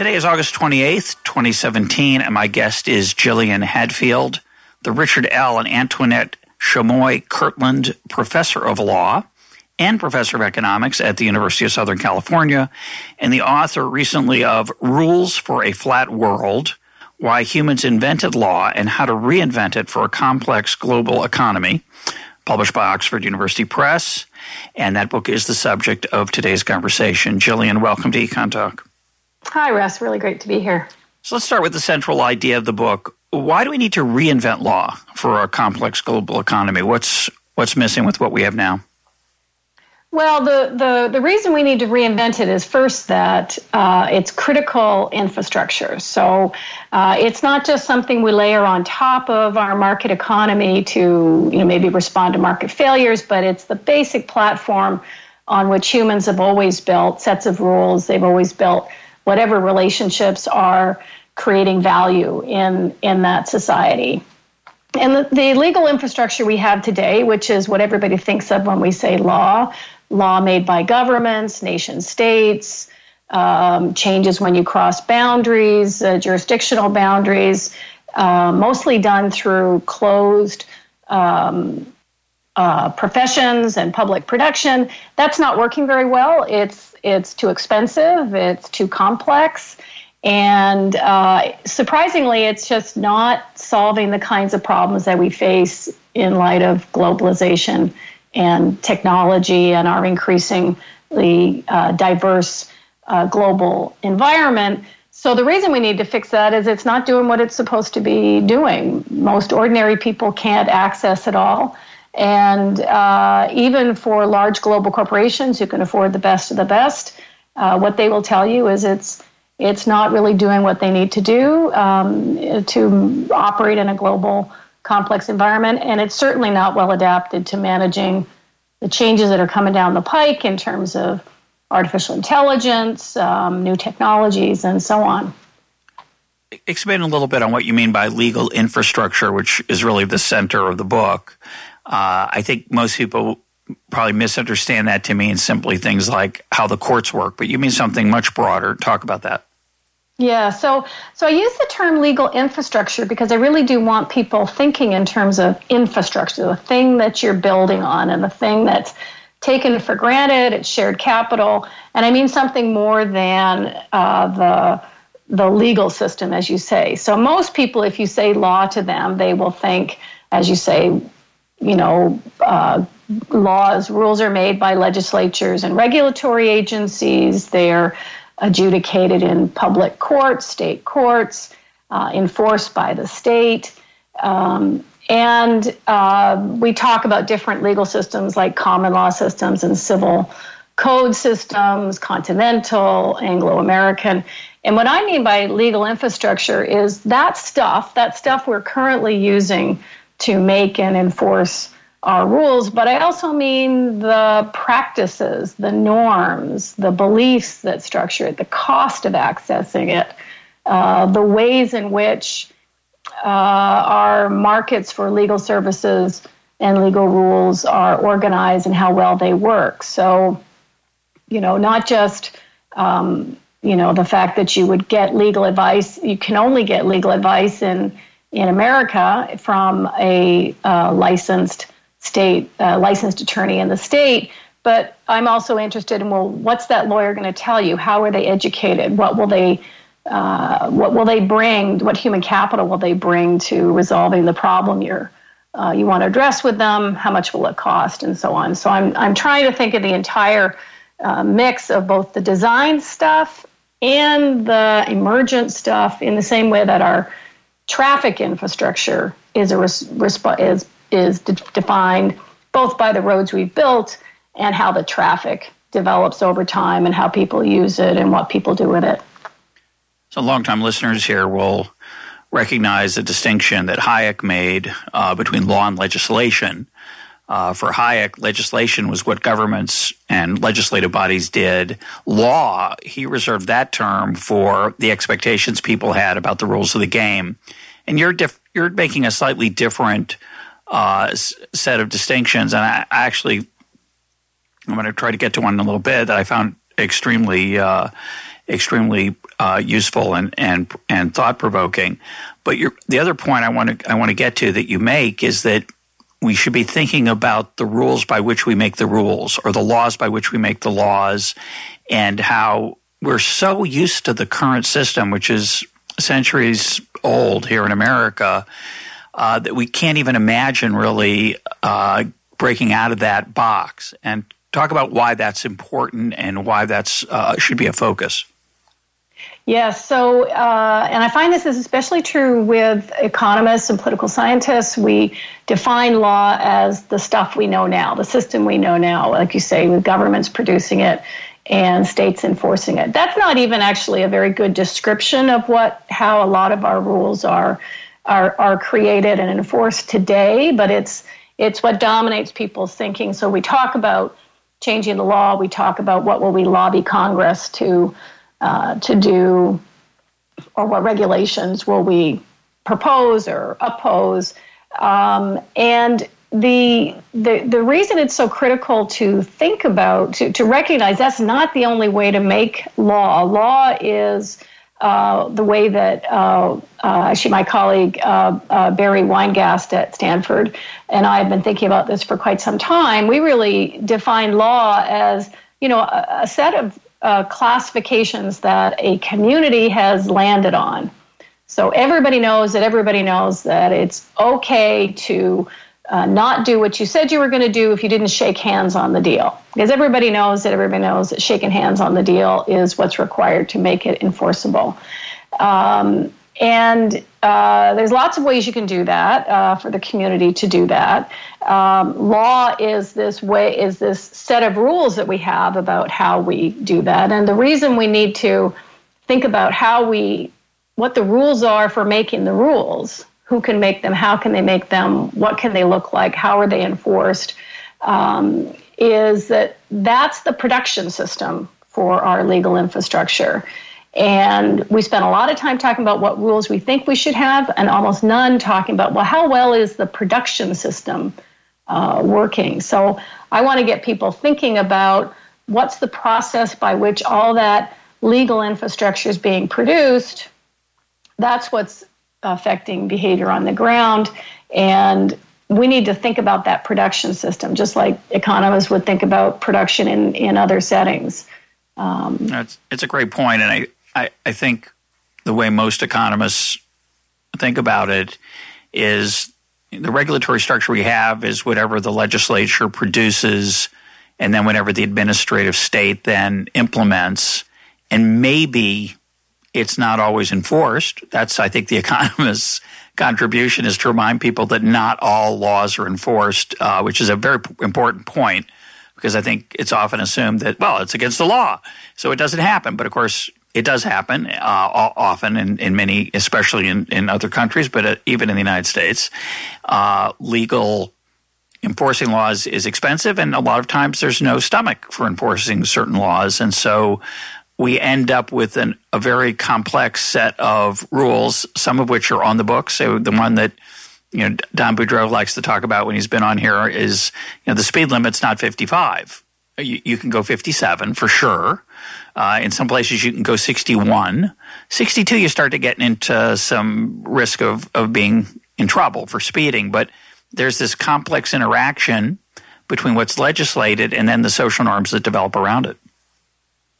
Today is August 28th, 2017, and my guest is Gillian Hadfield, the Richard L. and Antoinette Schamoi Kirtland Professor of Law and Professor of Economics at the University of Southern California, and the author recently of Rules for a Flat World Why Humans Invented Law and How to Reinvent It for a Complex Global Economy, published by Oxford University Press. And that book is the subject of today's conversation. Gillian, welcome to Econ Talk. Hi, Russ. Really great to be here. So let's start with the central idea of the book. Why do we need to reinvent law for a complex global economy? What's what's missing with what we have now? Well, the, the, the reason we need to reinvent it is first that uh, it's critical infrastructure. So uh, it's not just something we layer on top of our market economy to you know, maybe respond to market failures, but it's the basic platform on which humans have always built sets of rules. They've always built whatever relationships are creating value in, in that society. And the, the, legal infrastructure we have today, which is what everybody thinks of when we say law, law made by governments, nation states, um, changes when you cross boundaries, uh, jurisdictional boundaries, uh, mostly done through closed um, uh, professions and public production. That's not working very well. It's it's too expensive, it's too complex, and uh, surprisingly, it's just not solving the kinds of problems that we face in light of globalization and technology and our increasingly uh, diverse uh, global environment. So, the reason we need to fix that is it's not doing what it's supposed to be doing. Most ordinary people can't access it all. And uh, even for large global corporations who can afford the best of the best, uh, what they will tell you is it's it's not really doing what they need to do um, to operate in a global complex environment, and it's certainly not well adapted to managing the changes that are coming down the pike in terms of artificial intelligence, um, new technologies, and so on. Expand a little bit on what you mean by legal infrastructure, which is really the center of the book. Uh, I think most people probably misunderstand that to mean simply things like how the courts work, but you mean something much broader. Talk about that. Yeah, so so I use the term legal infrastructure because I really do want people thinking in terms of infrastructure, the thing that you're building on and the thing that's taken for granted, it's shared capital, and I mean something more than uh, the the legal system, as you say. So most people, if you say law to them, they will think, as you say, you know, uh, laws, rules are made by legislatures and regulatory agencies. They're adjudicated in public courts, state courts, uh, enforced by the state. Um, and uh, we talk about different legal systems like common law systems and civil code systems, continental, Anglo American. And what I mean by legal infrastructure is that stuff, that stuff we're currently using to make and enforce our rules, but I also mean the practices, the norms, the beliefs that structure it, the cost of accessing it, uh, the ways in which uh, our markets for legal services and legal rules are organized and how well they work. So, you know, not just um, you know the fact that you would get legal advice. You can only get legal advice in in America from a uh, licensed state, uh, licensed attorney in the state. But I'm also interested in well, what's that lawyer going to tell you? How are they educated? What will they uh, what will they bring? What human capital will they bring to resolving the problem you're uh, you want to address with them? How much will it cost, and so on. So I'm I'm trying to think of the entire uh, mix of both the design stuff and the emergent stuff in the same way that our traffic infrastructure is a resp- is is de- defined both by the roads we've built and how the traffic develops over time and how people use it and what people do with it. So, longtime listeners here will recognize the distinction that Hayek made uh, between law and legislation. Uh, for Hayek, legislation was what governments and legislative bodies did. Law, he reserved that term for the expectations people had about the rules of the game. And you're diff- you're making a slightly different uh, set of distinctions. And I, I actually, I'm going to try to get to one in a little bit that I found extremely, uh, extremely uh, useful and and and thought provoking. But the other point I want to I want to get to that you make is that we should be thinking about the rules by which we make the rules or the laws by which we make the laws and how we're so used to the current system, which is centuries old here in America, uh, that we can't even imagine really uh, breaking out of that box. And talk about why that's important and why that's uh, should be a focus. Yes. So, uh, and I find this is especially true with economists and political scientists. We define law as the stuff we know now, the system we know now, like you say, with governments producing it and states enforcing it. That's not even actually a very good description of what how a lot of our rules are are, are created and enforced today, but it's it's what dominates people's thinking. So we talk about changing the law. We talk about what will we lobby Congress to uh, to do, or what regulations will we propose or oppose. Um, and the, the the reason it's so critical to think about to, to recognize that's not the only way to make law. Law is uh, the way that uh, uh, actually my colleague uh, uh, Barry Weingast at Stanford and I have been thinking about this for quite some time. We really define law as you know a, a set of uh, classifications that a community has landed on. So everybody knows that everybody knows that it's okay to uh, not do what you said you were going to do if you didn't shake hands on the deal. Because everybody knows that everybody knows that shaking hands on the deal is what's required to make it enforceable. Um, and uh, there's lots of ways you can do that uh, for the community to do that. Um, law is this way is this set of rules that we have about how we do that, and the reason we need to think about how we what the rules are for making the rules. Who can make them? How can they make them? What can they look like? How are they enforced? Um, is that that's the production system for our legal infrastructure. And we spent a lot of time talking about what rules we think we should have, and almost none talking about, well, how well is the production system uh, working? So I want to get people thinking about what's the process by which all that legal infrastructure is being produced. That's what's affecting behavior on the ground. And we need to think about that production system, just like economists would think about production in, in other settings. Um, it's, it's a great point, and I, I, I think the way most economists think about it is the regulatory structure we have is whatever the legislature produces and then whatever the administrative state then implements and maybe it's not always enforced that's i think the economist's contribution is to remind people that not all laws are enforced uh, which is a very important point because i think it's often assumed that well it's against the law so it doesn't happen but of course it does happen uh, often in, in many, especially in, in other countries, but uh, even in the United States. Uh, legal enforcing laws is expensive, and a lot of times there's no stomach for enforcing certain laws. And so we end up with an, a very complex set of rules, some of which are on the books. So the one that you know Don Boudreaux likes to talk about when he's been on here is you know the speed limit's not 55. You, you can go 57 for sure. Uh, in some places, you can go 61. 62, you start to get into some risk of, of being in trouble for speeding. But there's this complex interaction between what's legislated and then the social norms that develop around it.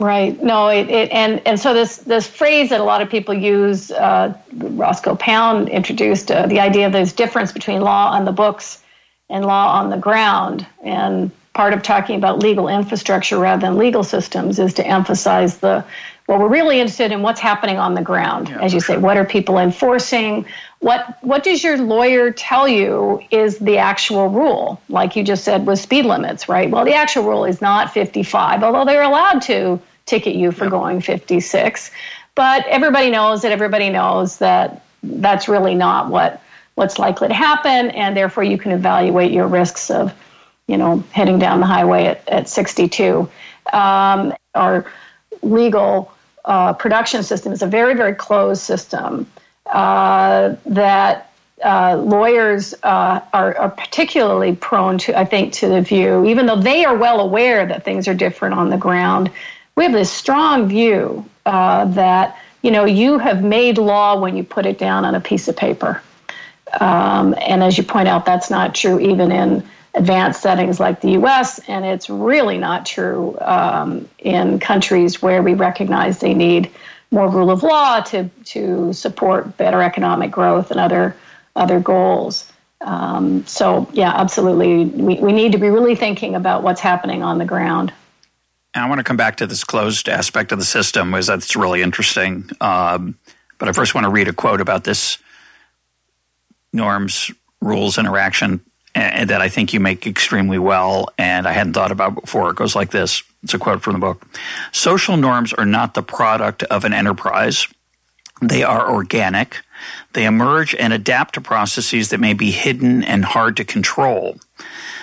Right. No. It, it, and and so this this phrase that a lot of people use, uh, Roscoe Pound introduced uh, the idea of this difference between law on the books and law on the ground, and part of talking about legal infrastructure rather than legal systems is to emphasize the well we're really interested in what's happening on the ground yeah, as you say sure. what are people enforcing what what does your lawyer tell you is the actual rule like you just said with speed limits right well the actual rule is not 55 although they're allowed to ticket you for yep. going 56 but everybody knows that everybody knows that that's really not what what's likely to happen, and therefore you can evaluate your risks of, you know, heading down the highway at, at 62. Um, our legal uh, production system is a very, very closed system uh, that uh, lawyers uh, are, are, particularly prone to, I think, to the view, even though they are well aware that things are different on the ground, we have this strong view uh, that, you know, you have made law when you put it down on a piece of paper. Um, and as you point out, that's not true even in advanced settings like the US, and it's really not true um, in countries where we recognize they need more rule of law to, to support better economic growth and other, other goals. Um, so, yeah, absolutely. We, we need to be really thinking about what's happening on the ground. And I want to come back to this closed aspect of the system, because that's really interesting. Um, but I first want to read a quote about this norms, rules, interaction and that I think you make extremely well, and I hadn't thought about before. It goes like this it's a quote from the book Social norms are not the product of an enterprise, they are organic. They emerge and adapt to processes that may be hidden and hard to control.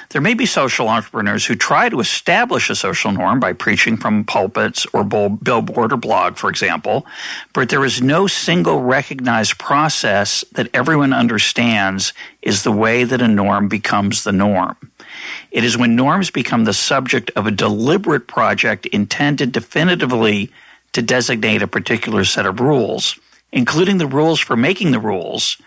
There may be social entrepreneurs who try to establish a social norm by preaching from pulpits or billboard or blog, for example, but there is no single recognized process that everyone understands is the way that a norm becomes the norm. It is when norms become the subject of a deliberate project intended definitively to designate a particular set of rules, including the rules for making the rules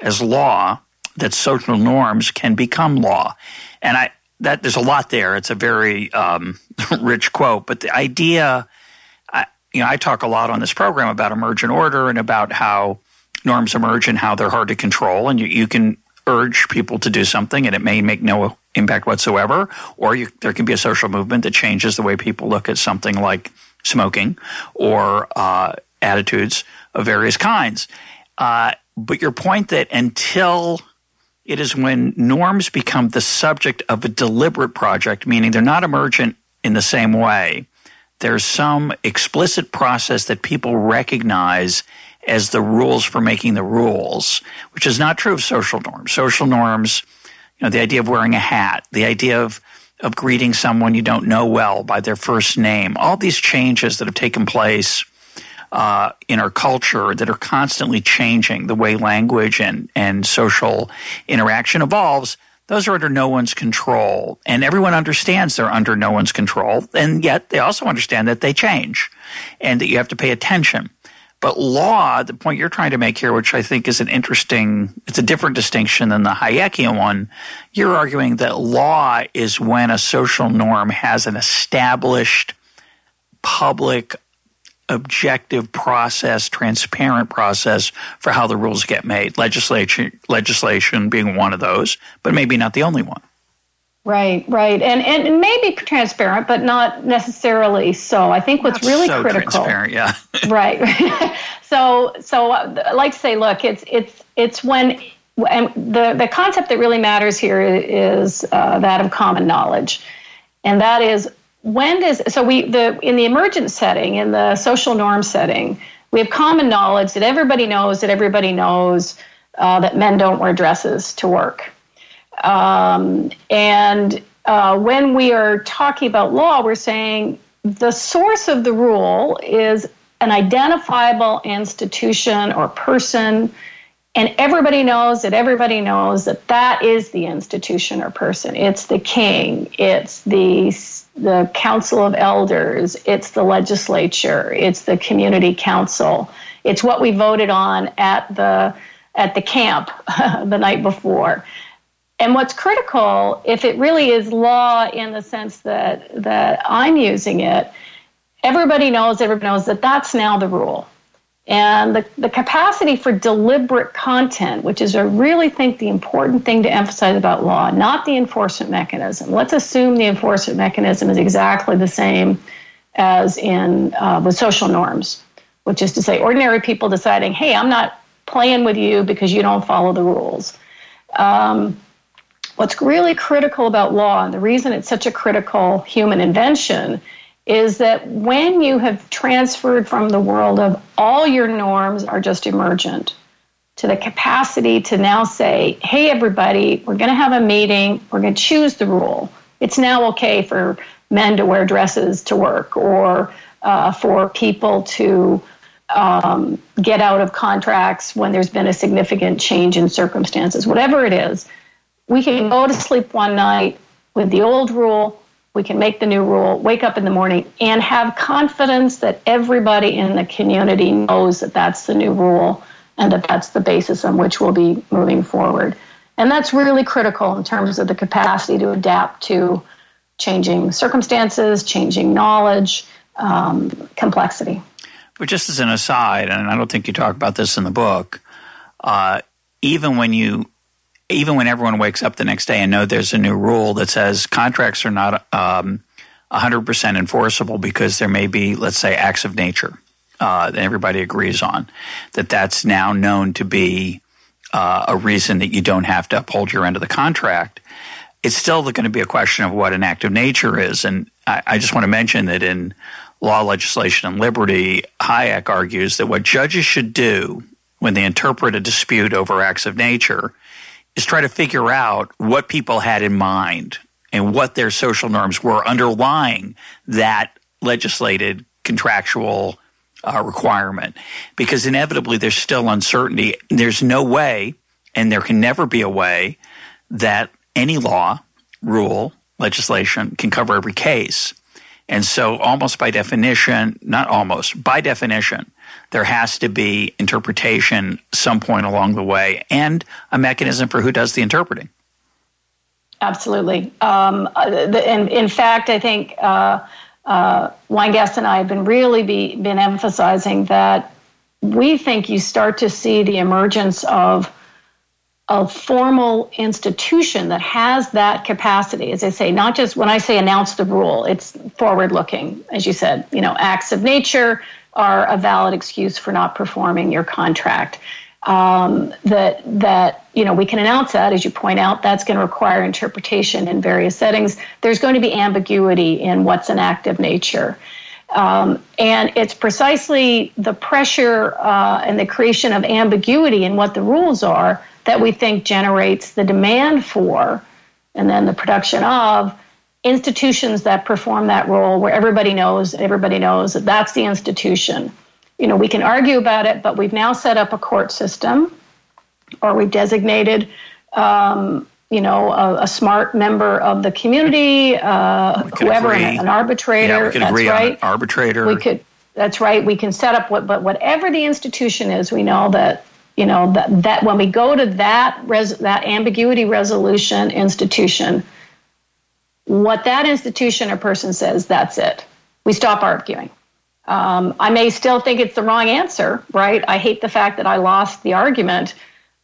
as law, that social norms can become law. And I that there's a lot there. It's a very um, rich quote, but the idea, I, you know, I talk a lot on this program about emergent order and about how norms emerge and how they're hard to control, and you, you can urge people to do something and it may make no impact whatsoever, or you, there can be a social movement that changes the way people look at something like smoking or uh, attitudes of various kinds. Uh, but your point that until it is when norms become the subject of a deliberate project, meaning they're not emergent in the same way. There's some explicit process that people recognize as the rules for making the rules, which is not true of social norms. Social norms, you know, the idea of wearing a hat, the idea of of greeting someone you don't know well by their first name, all these changes that have taken place uh, in our culture that are constantly changing the way language and, and social interaction evolves, those are under no one's control. And everyone understands they're under no one's control. And yet they also understand that they change and that you have to pay attention. But law, the point you're trying to make here, which I think is an interesting, it's a different distinction than the Hayekian one. You're arguing that law is when a social norm has an established public objective process, transparent process for how the rules get made. Legislation, legislation being one of those, but maybe not the only one. Right, right, and and it may be transparent, but not necessarily so. I think what's not really so critical, transparent, yeah, right. so, so I like to say, look, it's it's it's when and the the concept that really matters here is uh, that of common knowledge, and that is when does so we the in the emergent setting in the social norm setting we have common knowledge that everybody knows that everybody knows uh, that men don't wear dresses to work um, and uh, when we are talking about law we're saying the source of the rule is an identifiable institution or person and everybody knows that everybody knows that that is the institution or person. It's the king, it's the, the council of elders, it's the legislature, it's the community council. It's what we voted on at the, at the camp the night before. And what's critical, if it really is law in the sense that, that I'm using it, everybody knows, everybody knows that that's now the rule and the, the capacity for deliberate content, which is I really think the important thing to emphasize about law, not the enforcement mechanism. Let's assume the enforcement mechanism is exactly the same as in uh, with social norms, which is to say, ordinary people deciding, hey, I'm not playing with you because you don't follow the rules. Um, what's really critical about law, and the reason it's such a critical human invention, is that when you have transferred from the world of all your norms are just emergent to the capacity to now say, hey, everybody, we're going to have a meeting, we're going to choose the rule. It's now okay for men to wear dresses to work or uh, for people to um, get out of contracts when there's been a significant change in circumstances, whatever it is. We can go to sleep one night with the old rule, we can make the new rule, wake up in the morning, and have confidence that everybody in the community knows that that's the new rule and that that's the basis on which we'll be moving forward. And that's really critical in terms of the capacity to adapt to changing circumstances, changing knowledge, um, complexity. But just as an aside, and I don't think you talk about this in the book, uh, even when you even when everyone wakes up the next day and know there's a new rule that says contracts are not um, 100% enforceable because there may be, let's say, acts of nature uh, that everybody agrees on, that that's now known to be uh, a reason that you don't have to uphold your end of the contract. It's still going to be a question of what an act of nature is. And I, I just want to mention that in law, legislation, and liberty, Hayek argues that what judges should do when they interpret a dispute over acts of nature is try to figure out what people had in mind and what their social norms were underlying that legislated contractual uh, requirement. Because inevitably there's still uncertainty. There's no way, and there can never be a way, that any law, rule, legislation can cover every case. And so, almost by definition, not almost, by definition, there has to be interpretation some point along the way and a mechanism for who does the interpreting. Absolutely. Um, uh, and in fact, I think uh, uh, Weingast and I have been really be, been emphasizing that we think you start to see the emergence of a formal institution that has that capacity, as I say, not just when I say announce the rule, it's forward looking, as you said, you know, acts of nature, are a valid excuse for not performing your contract. Um, that that you know we can announce that as you point out that's going to require interpretation in various settings there's going to be ambiguity in what's an act of nature um, and it's precisely the pressure uh, and the creation of ambiguity in what the rules are that we think generates the demand for and then the production of institutions that perform that role where everybody knows everybody knows that that's the institution. You know we can argue about it but we've now set up a court system or we've designated um, you know a, a, smart member of the community uh, whoever an, an, arbitrator yeah, we that's agree right. on arbitrator. We could that's right we can set up what but whatever the institution is we know that you know that, that when we go to that res, that ambiguity resolution institution what that institution or person says, that's it. We stop arguing. Um, I may still think it's the wrong answer, right? I hate the fact that I lost the argument,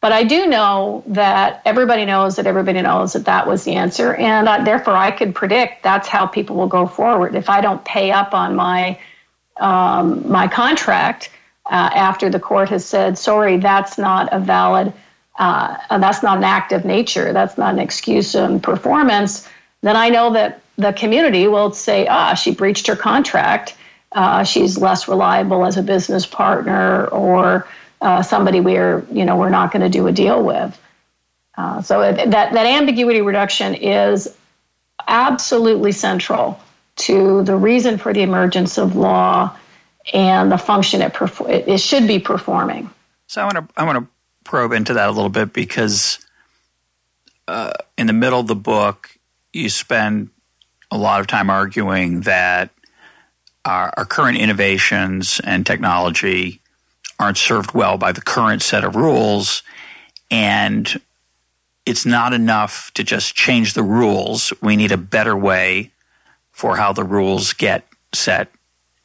but I do know that everybody knows that everybody knows that that was the answer, and therefore I could predict that's how people will go forward. If I don't pay up on my um, my contract uh, after the court has said, "Sorry, that's not a valid, uh, that's not an act of nature, that's not an excuse in performance," then I know that the community will say, ah, she breached her contract. Uh, she's less reliable as a business partner or uh, somebody we're, you know, we're not going to do a deal with. Uh, so that, that ambiguity reduction is absolutely central to the reason for the emergence of law and the function it, perfor- it should be performing. So I want to I want to probe into that a little bit because uh, in the middle of the book, you spend a lot of time arguing that our, our, current innovations and technology aren't served well by the current set of rules. And it's not enough to just change the rules. We need a better way for how the rules get set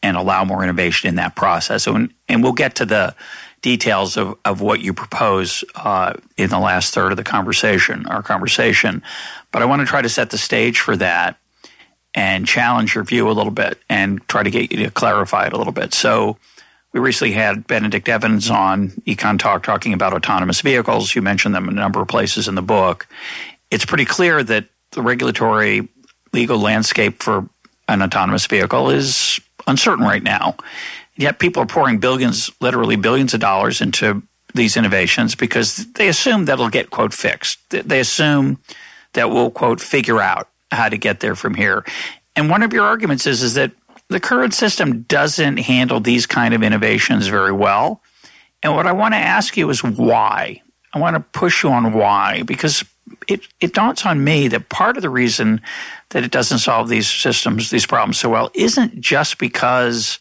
and allow more innovation in that process. And, and we'll get to the details of, of what you propose uh, in the last third of the conversation, our conversation. But I want to try to set the stage for that and challenge your view a little bit and try to get you to clarify it a little bit. So we recently had Benedict Evans on Econ Talk talking about autonomous vehicles. You mentioned them in a number of places in the book. It's pretty clear that the regulatory legal landscape for an autonomous vehicle is uncertain right now. Yet people are pouring billions, literally billions of dollars into these innovations because they assume that'll get, quote, fixed. They assume that we'll, quote, figure out how to get there from here. And one of your arguments is, is that the current system doesn't handle these kind of innovations very well. And what I want to ask you is why? I want to push you on why, because it, it dawns on me that part of the reason that it doesn't solve these systems, these problems so well, isn't just because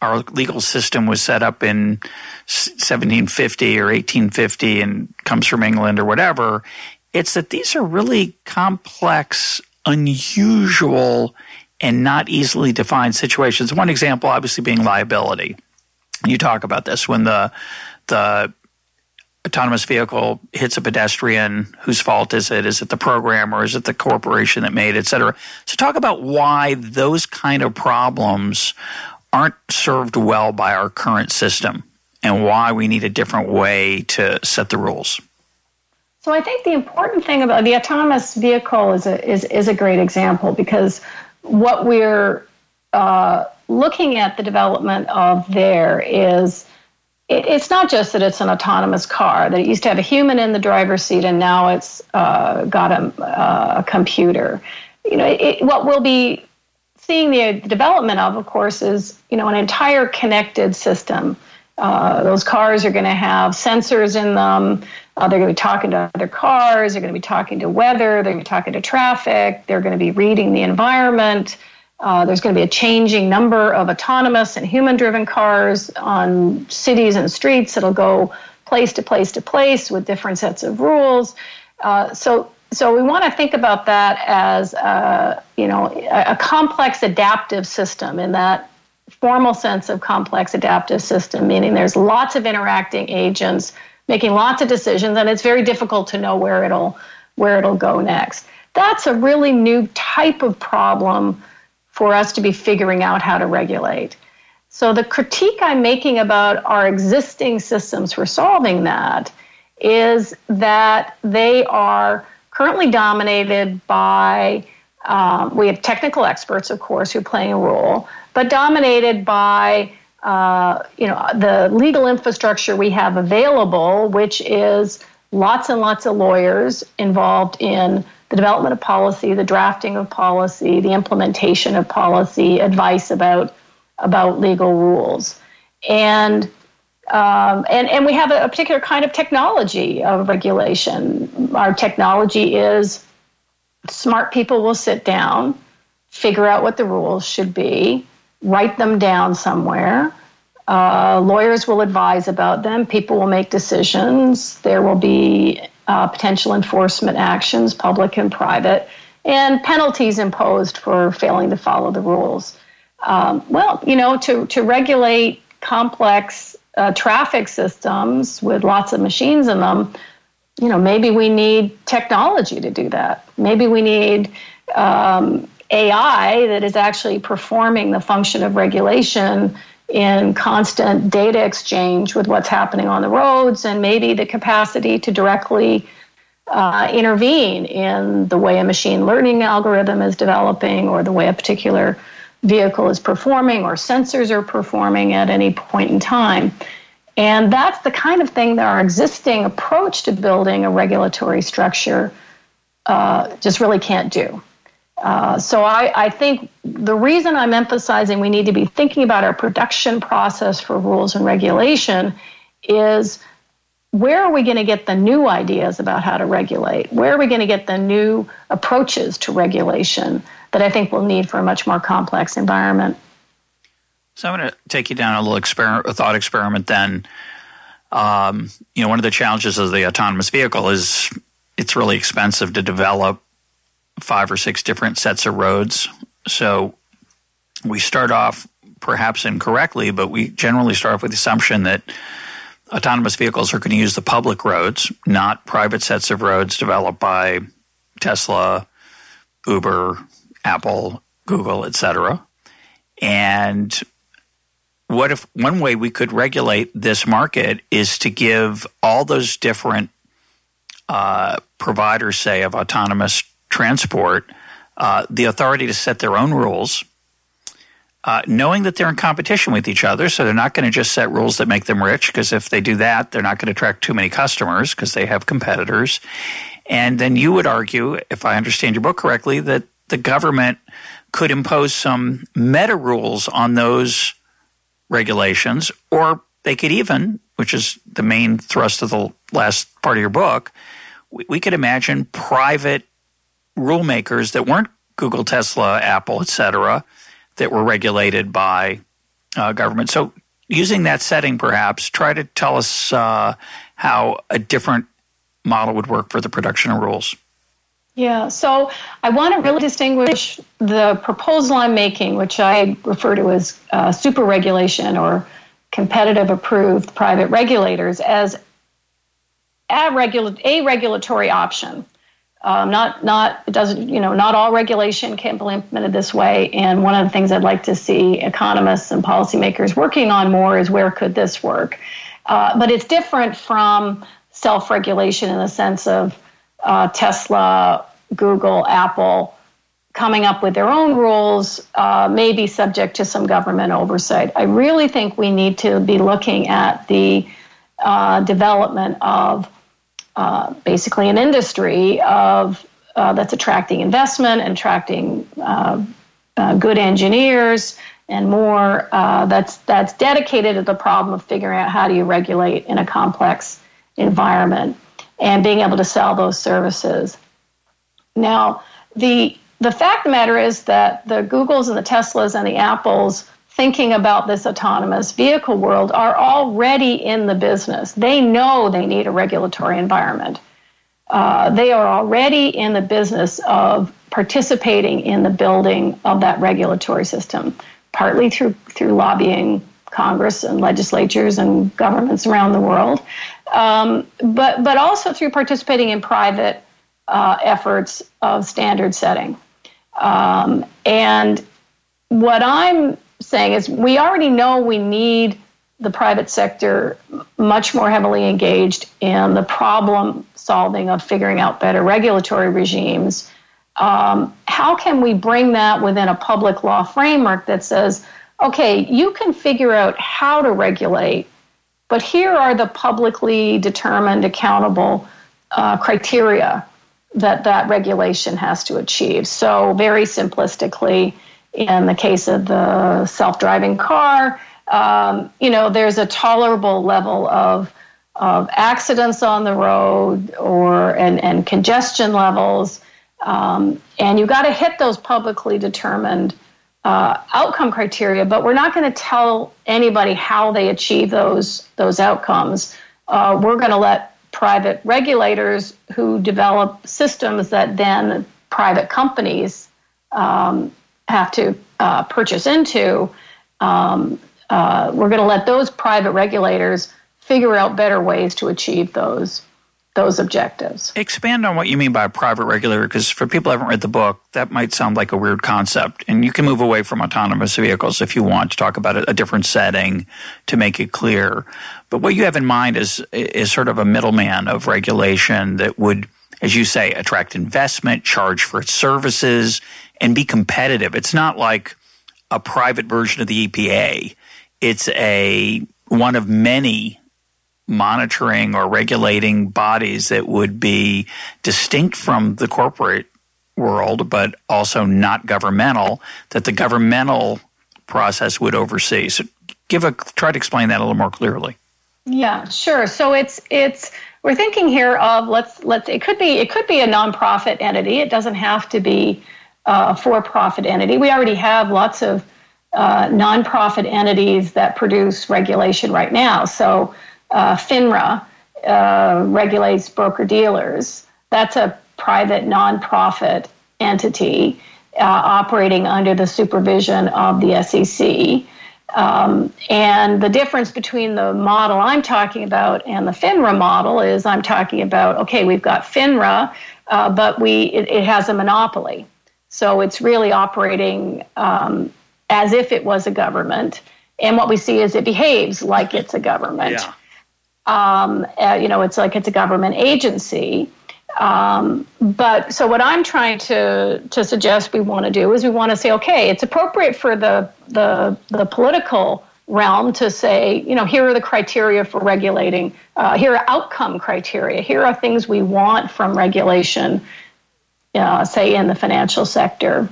our legal system was set up in 1750 or 1850 and comes from England or whatever. It's that these are really complex, unusual, and not easily defined situations. One example, obviously, being liability. You talk about this when the the autonomous vehicle hits a pedestrian, whose fault is it? Is it the program or is it the corporation that made it, et cetera? So talk about why those kind of problems aren't served well by our current system and why we need a different way to set the rules. So I think the important thing about the autonomous vehicle is a, is, is a great example because what we're uh, looking at the development of there is it, it's not just that it's an autonomous car that it used to have a human in the driver's seat and now it's uh, got a, uh, computer. You know it, what we'll be seeing the development of of course is you know an entire connected system. Uh, those cars are going to have sensors in them uh, they're going to be talking to other cars they're going to be talking to weather they're going to be talking to traffic they're going to be reading the environment uh, there's going to be a changing number of autonomous and human driven cars on cities and streets that'll go place to place to place with different sets of rules. Uh, so, so we want to think about that as a, uh, you know a, a complex adaptive system in that formal sense of complex adaptive system, meaning there's lots of interacting agents making lots of decisions, and it's very difficult to know where it'll where it'll go next. That's a really new type of problem for us to be figuring out how to regulate. So, the critique I'm making about our existing systems for solving that is that they are currently dominated by, um, we have technical experts, of course, who playing a role, but dominated by uh, you know the legal infrastructure we have available, which is lots and lots of lawyers involved in the development of policy, the drafting of policy, the implementation of policy, advice about about legal rules, and um, and and we have a, a particular kind of technology of regulation. Our technology is smart people will sit down, figure out what the rules should be, write them down somewhere. Uh, lawyers will advise about them. People will make decisions. There will be uh, potential enforcement actions, public and private, and penalties imposed for failing to follow the rules. Um, well, you know, to, to regulate complex uh, traffic systems with lots of machines in them, you know, maybe we need technology to do that. Maybe we need um, AI that is actually performing the function of regulation in constant data exchange with what's happening on the roads and maybe the capacity to directly uh, intervene in the way a machine learning algorithm is developing or the way a particular vehicle is performing or sensors are performing at any point in time. And that's the kind of thing that our existing approach to building a regulatory structure uh, just really can't do. Uh, so I, I, think the reason I'm emphasizing we need to be thinking about our production process for rules and regulation is where are we going to get the new ideas about how to regulate? Where are we going to get the new approaches to regulation that I think we'll need for a much more complex environment? So I'm going to take you down a little experiment, a thought experiment. Then, um, you know, one of the challenges of the autonomous vehicle is it's really expensive to develop five or six different sets of roads. So we start off perhaps incorrectly, but we generally start off with the assumption that autonomous vehicles are going to use the public roads, not private sets of roads developed by Tesla, Uber, Apple, Google, etc. And what if one way we could regulate this market is to give all those different uh, providers, say, of autonomous transport uh, the authority to set their own rules, uh, knowing that they're in competition with each other. So they're not going to just set rules that make them rich, because if they do that, they're not going to attract too many customers because they have competitors. And then you would argue, if I understand your book correctly, that the government could impose some meta rules on those regulations, or they could even, which is the main thrust of the last part of your book, we, we could imagine private rulemakers that weren't Google, Tesla, Apple, et cetera, that were regulated by uh, government. So, using that setting, perhaps, try to tell us uh, how a different model would work for the production of rules. Yeah, so I want to really distinguish the proposal I'm making, which I refer to as uh, super regulation or competitive approved private regulators, as a, regula- a regulatory option. Um, not not it doesn't you know not all regulation can be implemented this way. And one of the things I'd like to see economists and policymakers working on more is where could this work. Uh, but it's different from self-regulation in the sense of uh, Tesla, Google, Apple coming up with their own rules uh, subject to some government oversight. I really think we need to be looking at the uh, development of uh, basically an industry of uh, that's attracting investment and attracting uh, uh, good engineers and more that's that's dedicated to the problem of figuring out how do you regulate in a complex environment and being able to sell those services. Now, the the fact of the matter is that the Googles and the Teslas and the Apples thinking about this autonomous vehicle world are already in the business. They know they need a regulatory environment. Uh, they are already in the business of participating in the building of that regulatory system, partly through through lobbying Congress and legislatures and governments around the world, um, but but also through participating in private uh, efforts of standard setting. Um, and what I'm saying is, we already know we need the private sector much more heavily engaged in the problem solving of figuring out better regulatory regimes. Um, how can we bring that within a public law framework that says, okay, you can figure out how to regulate, but here are the publicly determined, accountable uh, criteria that that regulation has to achieve. So, very simplistically, in the case of the self-driving car, um, you know, there's a tolerable level of of accidents on the road or and, and congestion levels, um, and you've got to hit those publicly determined uh, outcome criteria. But we're not going to tell anybody how they achieve those those outcomes. Uh, we're going to let private regulators who develop systems that then private companies um, have to uh, purchase into. Um, uh, we're going to let those private regulators figure out better ways to achieve those those objectives. Expand on what you mean by a private regulator, because for people who haven't read the book, that might sound like a weird concept. And you can move away from autonomous vehicles if you want to talk about a, a different setting to make it clear. But what you have in mind is is sort of a middleman of regulation that would, as you say, attract investment, charge for its services, and be competitive. It's not like a private version of the EPA. It's a one of many monitoring or regulating bodies that would be distinct from the corporate world, but also not governmental, that the governmental process would oversee. So give a try to explain that a little more clearly. Yeah, sure. So it's it's we're thinking here of let's let's it could be it could be a nonprofit entity. It doesn't have to be a for-profit entity. We already have lots of uh, nonprofit entities that produce regulation right now. So uh, FINRA uh, regulates broker dealers. That's a private nonprofit entity uh, operating under the supervision of the SEC. Um, and the difference between the model I'm talking about and the FINRA model is I'm talking about okay, we've got FINRA, uh, but we it, it, has a monopoly, so it's really operating um, as if it was a government. And what we see is it behaves like it's a government. Yeah. Um, uh, you know, it's like it's a government agency. Um, but so what I'm trying to to suggest we want to do is we want to say, okay, it's appropriate for the the the political realm to say, you know, here are the criteria for regulating. Uh, here are outcome criteria. Here are things we want from regulation, uh, say in the financial sector.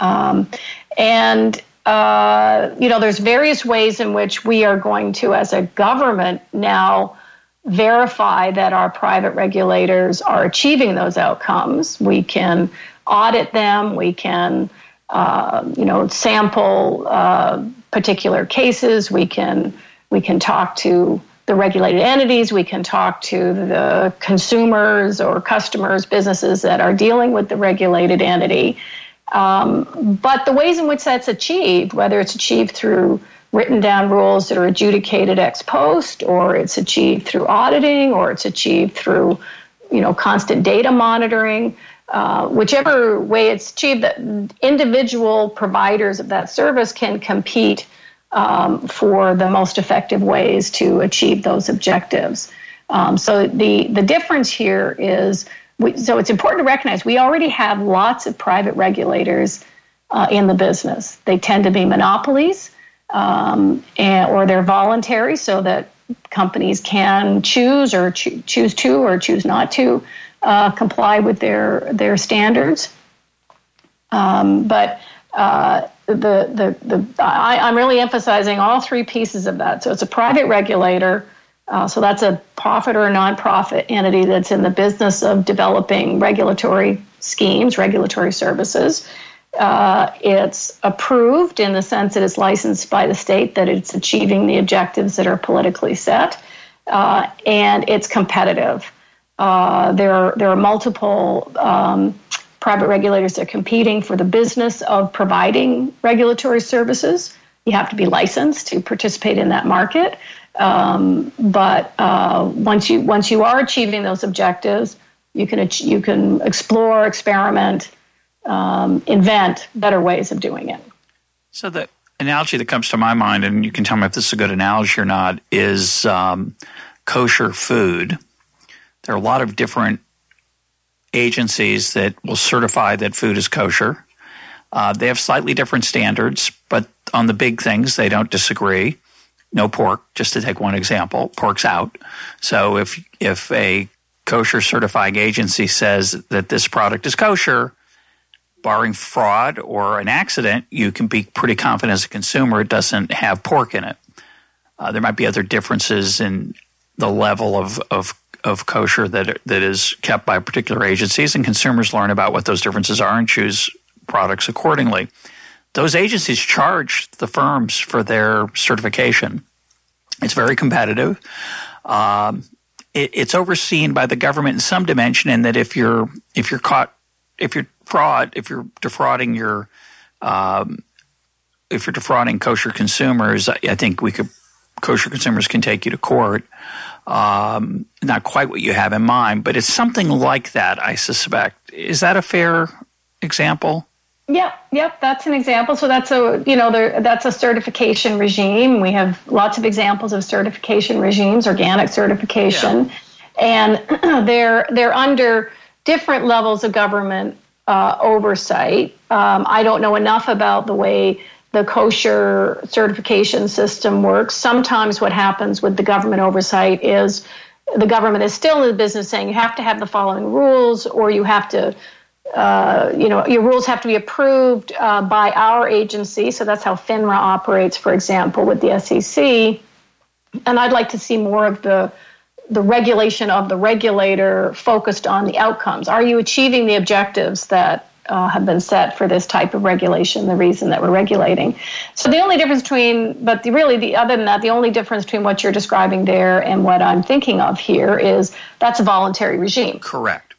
Um, and uh, you know, there's various ways in which we are going to, as a government, now verify that our private regulators are achieving those outcomes. We can audit them. We can, uh, you know, sample uh, particular cases. We can we can talk to the regulated entities. We can talk to the consumers or customers, businesses that are dealing with the regulated entity. Um, but the ways in which that's achieved, whether it's achieved through written down rules that are adjudicated ex post, or it's achieved through auditing, or it's achieved through, you know, constant data monitoring. Uh, whichever way it's achieved, individual providers of that service can compete um, for the most effective ways to achieve those objectives. Um, so the the difference here is, we, so it's important to recognize we already have lots of private regulators uh, in the business. They tend to be monopolies um, and, or they're voluntary so that companies can choose or cho- choose to or choose not to uh, comply with their their standards. Um, but uh, the the the I, am really emphasizing all three pieces of that. So it's a private regulator. Uh, so that's a profit or a nonprofit entity that's in the business of developing regulatory schemes, regulatory services. Uh, it's approved in the sense that it's licensed by the state that it's achieving the objectives that are politically set, uh, and it's competitive. Uh, there, are, there are multiple um, private regulators are competing for the business of providing regulatory services. You have to be licensed to participate in that market. Um, but uh, once you once you are achieving those objectives, you can you can explore, experiment, um, invent better ways of doing it. So the analogy that comes to my mind, and you can tell me if this is a good analogy or not, is um, kosher food. There are a lot of different agencies that will certify that food is kosher. Uh, they have slightly different standards, but on the big things, they don't disagree. No pork, just to take one example, pork's out. So if if a kosher certifying agency says that this product is kosher, barring fraud or an accident, you can be pretty confident as a consumer it doesn't have pork in it. Uh, there might be other differences in the level of, of, of kosher that, that is kept by particular agencies, and consumers learn about what those differences are and choose products accordingly. Those agencies charge the firms for their certification. It's very competitive. Um, it, it's overseen by the government in some dimension, in that if you're if you're caught if you're fraud, if you're defrauding your, um, if you're defrauding kosher consumers, I think we could, kosher consumers can take you to court. Um, not quite what you have in mind, but it's something like that, I suspect. Is that a fair example? Yep, yep, that's an example. So that's a you know there, that's a certification regime. We have lots of examples of certification regimes, organic certification, yeah. and they're they're under different levels of government uh, oversight. Um, I don't know enough about the way the kosher certification system works. Sometimes what happens with the government oversight is the government is still in the business saying you have to have the following rules or you have to uh, you know your rules have to be approved uh, by our agency so that's how finra operates for example with the sec and i'd like to see more of the the regulation of the regulator focused on the outcomes. Are you achieving the objectives that uh, have been set for this type of regulation, the reason that we're regulating. So the only difference between, but the, really, the other than that, the only difference between what you're describing there and what I'm thinking of here is that's a voluntary regime. Correct.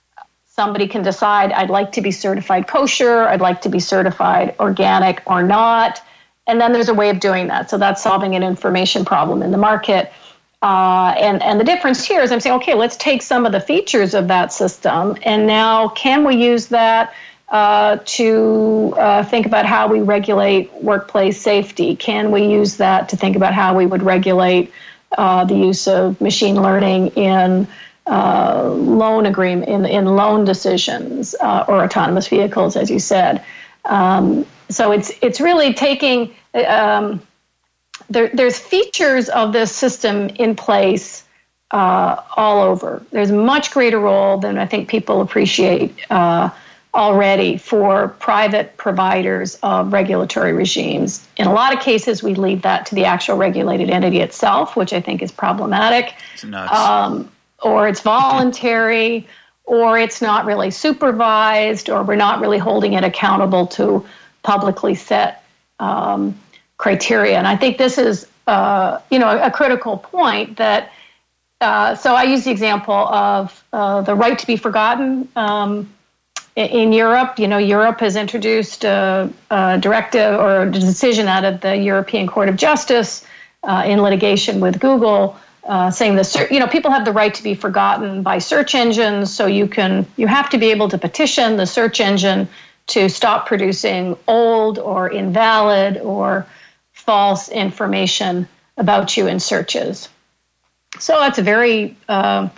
Somebody can decide, I'd like to be certified kosher, I'd like to be certified organic or not. And then there's a way of doing that. So that's solving an information problem in the market. Uh, and, and the difference here is I'm saying, okay, let's take some of the features of that system, and now can we use that uh, to uh, think about how we regulate workplace safety? Can we use that to think about how we would regulate uh, the use of machine learning in uh, loan agreement in, in loan decisions uh, or autonomous vehicles, as you said. Um, so it's it's really taking um, there, there's features of this system in place uh, all over. There's much greater role than I think people appreciate uh, already for private providers of regulatory regimes. In a lot of cases, we leave that to the actual regulated entity itself, which I think is problematic. It's um, or it's voluntary, or it's not really supervised, or we're not really holding it accountable to publicly set um, criteria. And I think this is, uh, you know, a, a critical point that. Uh, so I use the example of uh, the right to be forgotten. Um, in Europe, you know, Europe has introduced a, a, directive or a decision out of the European Court of Justice uh, in litigation with Google, uh, saying that you know people have the right to be forgotten by search engines. So you can you have to be able to petition the search engine to stop producing old or invalid or false information about you in searches. So that's a very uh,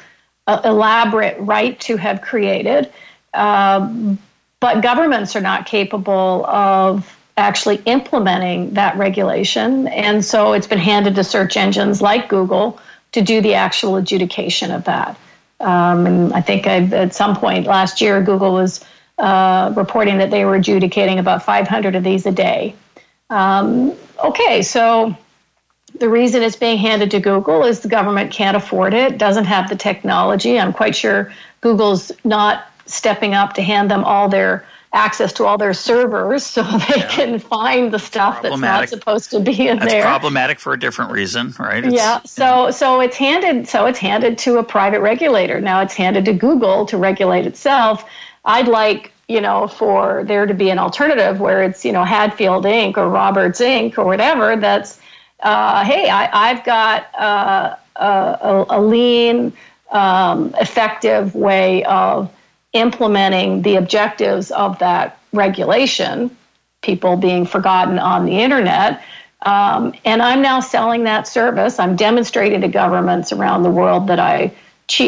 elaborate right to have created. Uh, but governments are not capable of actually implementing that regulation. And so it's been handed to search engines like Google to do the actual adjudication of that. Um, and I think I've, at some point last year, Google was uh, reporting that they were adjudicating about 500 of these a day. Um, okay, so the reason it's being handed to Google is the government can't afford it, doesn't have the technology. I'm quite sure Google's not stepping up to hand them all their access to all their servers so they yeah. can find the stuff that's not supposed to be in that's there. problematic for a different reason, right? It's, yeah. So so it's handed so it's handed to a private regulator. Now it's handed to Google to regulate itself. I'd like you know, for there to be an alternative where it's, you know, Hadfield Inc. or Roberts Inc. or whatever that's, uh, hey, I, have got uh, a, a, lean, um, effective way of implementing the objectives of that regulation, people being forgotten on the internet. Um, and I'm now selling that service. I'm demonstrating to governments around the world that I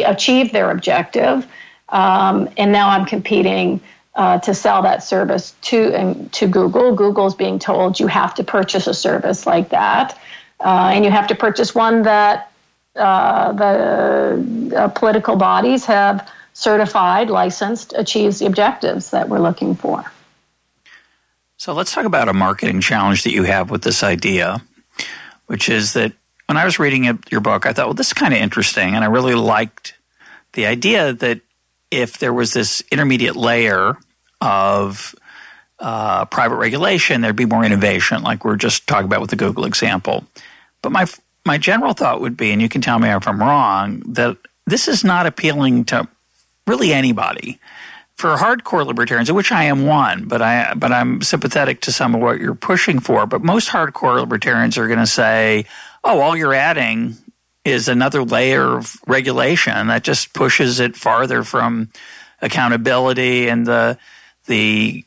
achieved their objective. Um, and now I'm competing uh, to sell that service to to Google. Google's being told you have to purchase a service like that, uh, and you have to purchase one that uh, the uh, political bodies have certified, licensed, achieves the objectives that we're looking for. So let's talk about a marketing challenge that you have with this idea, which is that when I was reading your book, I thought, well, this is kind of interesting, and I really liked the idea that if there was this intermediate layer of uh, private regulation, there'd be more innovation, like we're just talking about with the Google example. But my my general thought would be, and you can tell me if I'm wrong, that this is not appealing to really anybody. For hardcore libertarians, which I am one, but I but I'm sympathetic to some of what you're pushing for. But most hardcore libertarians are going to say, "Oh, all you're adding is another layer of regulation that just pushes it farther from accountability and the the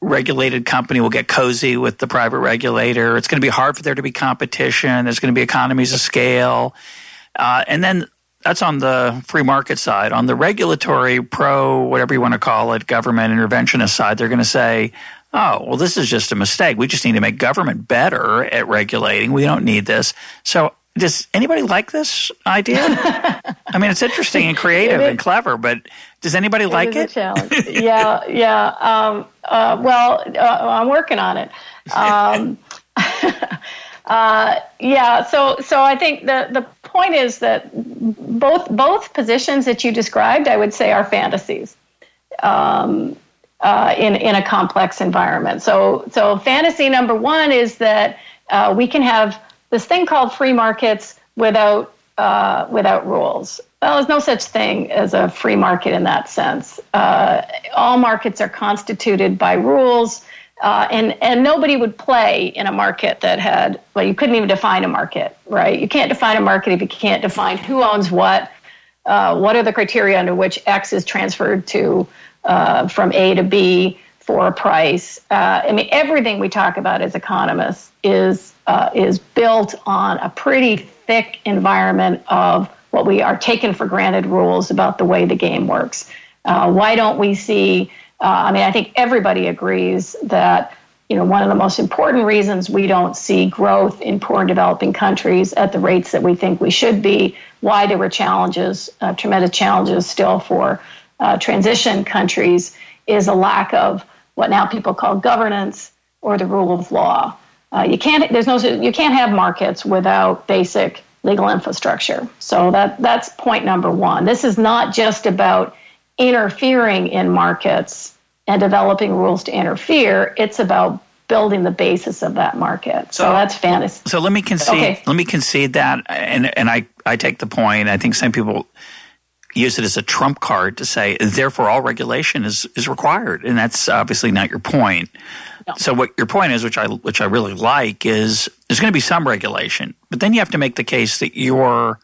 regulated company will get cozy with the private regulator. It's going to be hard for there to be competition. There's going to be economies of scale. Uh, and then that's on the free market side. On the regulatory, pro, whatever you want to call it, government interventionist side, they're going to say, oh, well, this is just a mistake. We just need to make government better at regulating. We don't need this. So does anybody like this idea? I mean, it's interesting and creative and clever, but does anybody it like it? challenge. yeah, yeah. Um, uh, well, uh, I'm working on it. Um, uh, yeah. So, so I think the the point is that both both positions that you described, I would say, are fantasies. Um, uh, in in a complex environment. So so fantasy number one is that uh, we can have this thing called free markets without uh, without rules. Well, there's no such thing as a free market in that sense. Uh, all markets are constituted by rules, uh, and and nobody would play in a market that had well, you couldn't even define a market, right? You can't define a market if you can't define who owns what, uh, what are the criteria under which X is transferred to uh, from A to B for a price. Uh, I mean, everything we talk about as economists is uh, is built on a pretty thick environment of what we are taken for granted rules about the way the game works. Uh, why don't we see? Uh, I mean, I think everybody agrees that you know one of the most important reasons we don't see growth in poor and developing countries at the rates that we think we should be. Why there were challenges, uh, tremendous challenges still for uh, transition countries, is a lack of what now people call governance or the rule of law. Uh, you can't. There's no. You can't have markets without basic legal infrastructure. So that that's point number one. This is not just about interfering in markets and developing rules to interfere. It's about building the basis of that market. So, so that's fantasy. So let me concede. Okay. Let me concede that, and and I I take the point. I think some people use it as a trump card to say, therefore, all regulation is is required, and that's obviously not your point. No. So what your point is, which I which I really like, is there's going to be some regulation, but then you have to make the case that your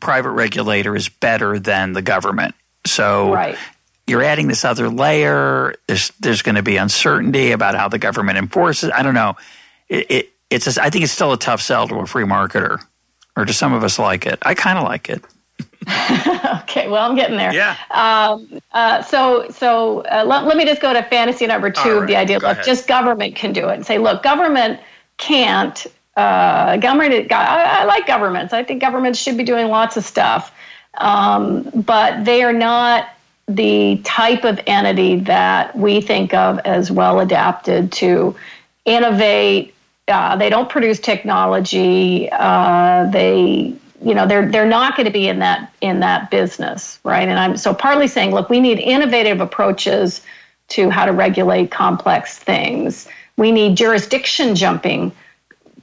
private regulator is better than the government. So right. You're adding this other layer. There's there's going to be uncertainty about how the government enforces. I don't know. It, it it's a, I think it's still a tough sell to a free marketer, or do some of us like it? I kind of like it. okay, well, I'm getting there. Yeah. Um, uh, so, so uh, let, let, me just go to fantasy number two right, the idea of just government can do it and say, look, government can't. Uh, government, I, I, like governments. I think governments should be doing lots of stuff, um, but they are not the type of entity that we think of as well adapted to innovate. Uh, they don't produce technology. Uh, they you know they're they're not going to be in that in that business right and i'm so partly saying look we need innovative approaches to how to regulate complex things we need jurisdiction jumping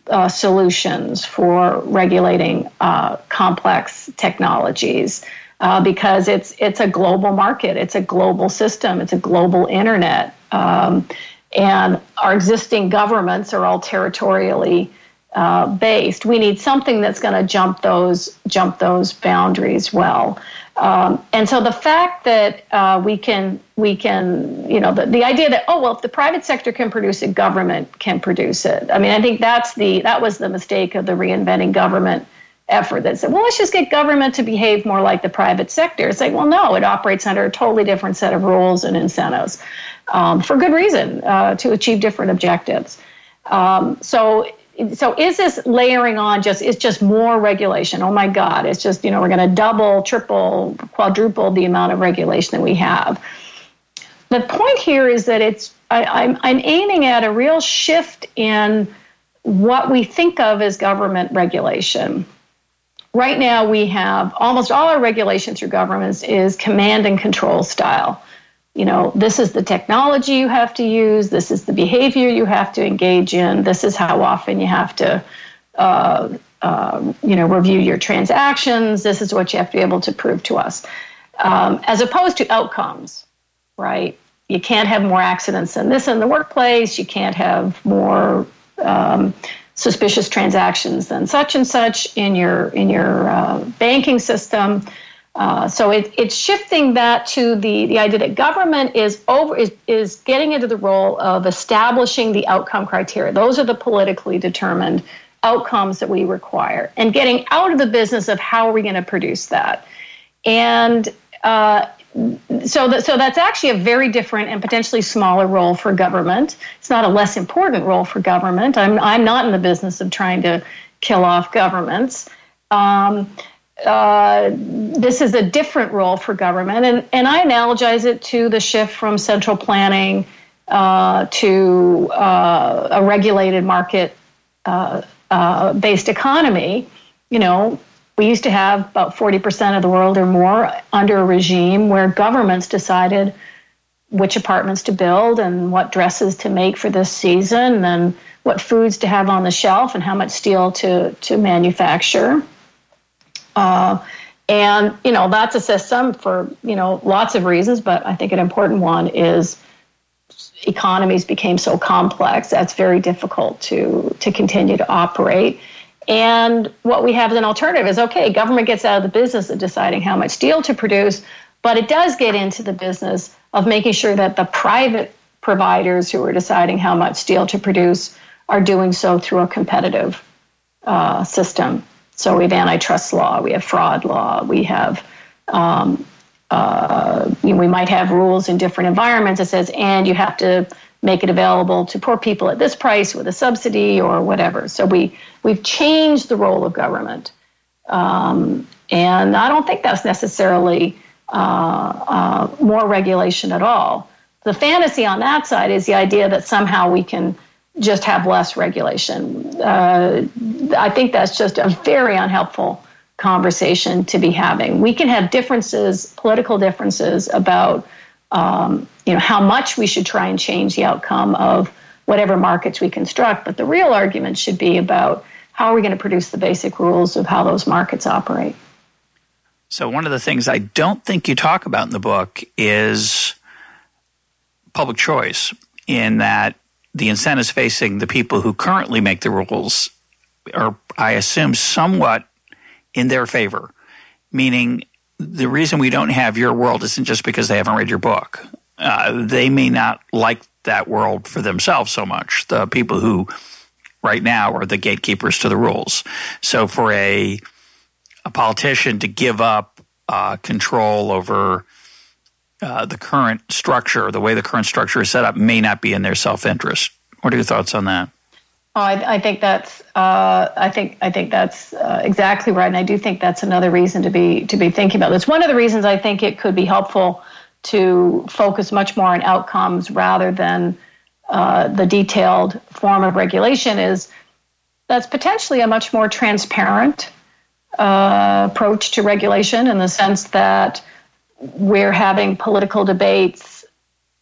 uh, solutions for regulating uh, complex technologies uh, because it's it's a global market it's a global system it's a global internet um, and our existing governments are all territorially uh, based. We need something that's going to jump those jump those boundaries well. Um, and so the fact that uh, we can we can you know the, the idea that oh well if the private sector can produce it government can produce it i mean i think that's the that was the mistake of the reinventing government effort that said well let's just get government to behave more like the private sector. It's like well no it operates under a totally different set of rules and incentives um, for good reason uh, to achieve different objectives. Um, so so is this layering on just it's just more regulation? Oh my god it's just you know we're going to double triple quadruple the amount of regulation that we have. The point here is that it's I, I'm, I'm aiming at a real shift in what we think of as government regulation right now we have almost all our regulation through governments is command and control style you know, this is the technology you have to use, this is the behavior you have to engage in, this is how often you have to, uh, uh, you know, review your transactions, this is what you have to be able to prove to us. Um, as opposed to outcomes, right? You can't have more accidents than this in the workplace, you can't have more. Um, suspicious transactions than such and such in your in your uh, banking system uh, so it, it's shifting that to the, the idea that government is over is, is getting into the role of establishing the outcome criteria. Those are the politically determined outcomes that we require, and getting out of the business of how are we going to produce that. And uh, so, that, so that's actually a very different and potentially smaller role for government. It's not a less important role for government. I'm I'm not in the business of trying to kill off governments. Um, uh, this is a different role for government, and, and I analogize it to the shift from central planning uh, to uh, a regulated market uh, uh, based economy. You know, we used to have about 40% of the world or more under a regime where governments decided which apartments to build and what dresses to make for this season and what foods to have on the shelf and how much steel to, to manufacture. Uh, and you know that's a system for you know lots of reasons, but I think an important one is economies became so complex that's very difficult to to continue to operate. And what we have as an alternative is okay, government gets out of the business of deciding how much steel to produce, but it does get into the business of making sure that the private providers who are deciding how much steel to produce are doing so through a competitive uh, system. So we have antitrust law, we have fraud law, we have um, uh, you know, we might have rules in different environments that says, and you have to make it available to poor people at this price with a subsidy or whatever. So we we've changed the role of government, um, and I don't think that's necessarily uh, uh, more regulation at all. The fantasy on that side is the idea that somehow we can just have less regulation. Uh, I think that's just a very unhelpful conversation to be having. We can have differences, political differences about um, you know how much we should try and change the outcome of whatever markets we construct, but the real argument should be about how are we going to produce the basic rules of how those markets operate. So one of the things I don't think you talk about in the book is public choice in that the incentives facing the people who currently make the rules are, I assume, somewhat in their favor. Meaning, the reason we don't have your world isn't just because they haven't read your book. Uh, they may not like that world for themselves so much. The people who right now are the gatekeepers to the rules. So for a a politician to give up uh, control over uh, the current structure, the way the current structure is set up, may not be in their self interest. What are your thoughts on that? Oh, I, I, think that's uh, I think I think that's uh, exactly right, and I do think that's another reason to be to be thinking about this. One of the reasons I think it could be helpful to focus much more on outcomes rather than uh, the detailed form of regulation is that's potentially a much more transparent uh, approach to regulation in the sense that we're having political debates,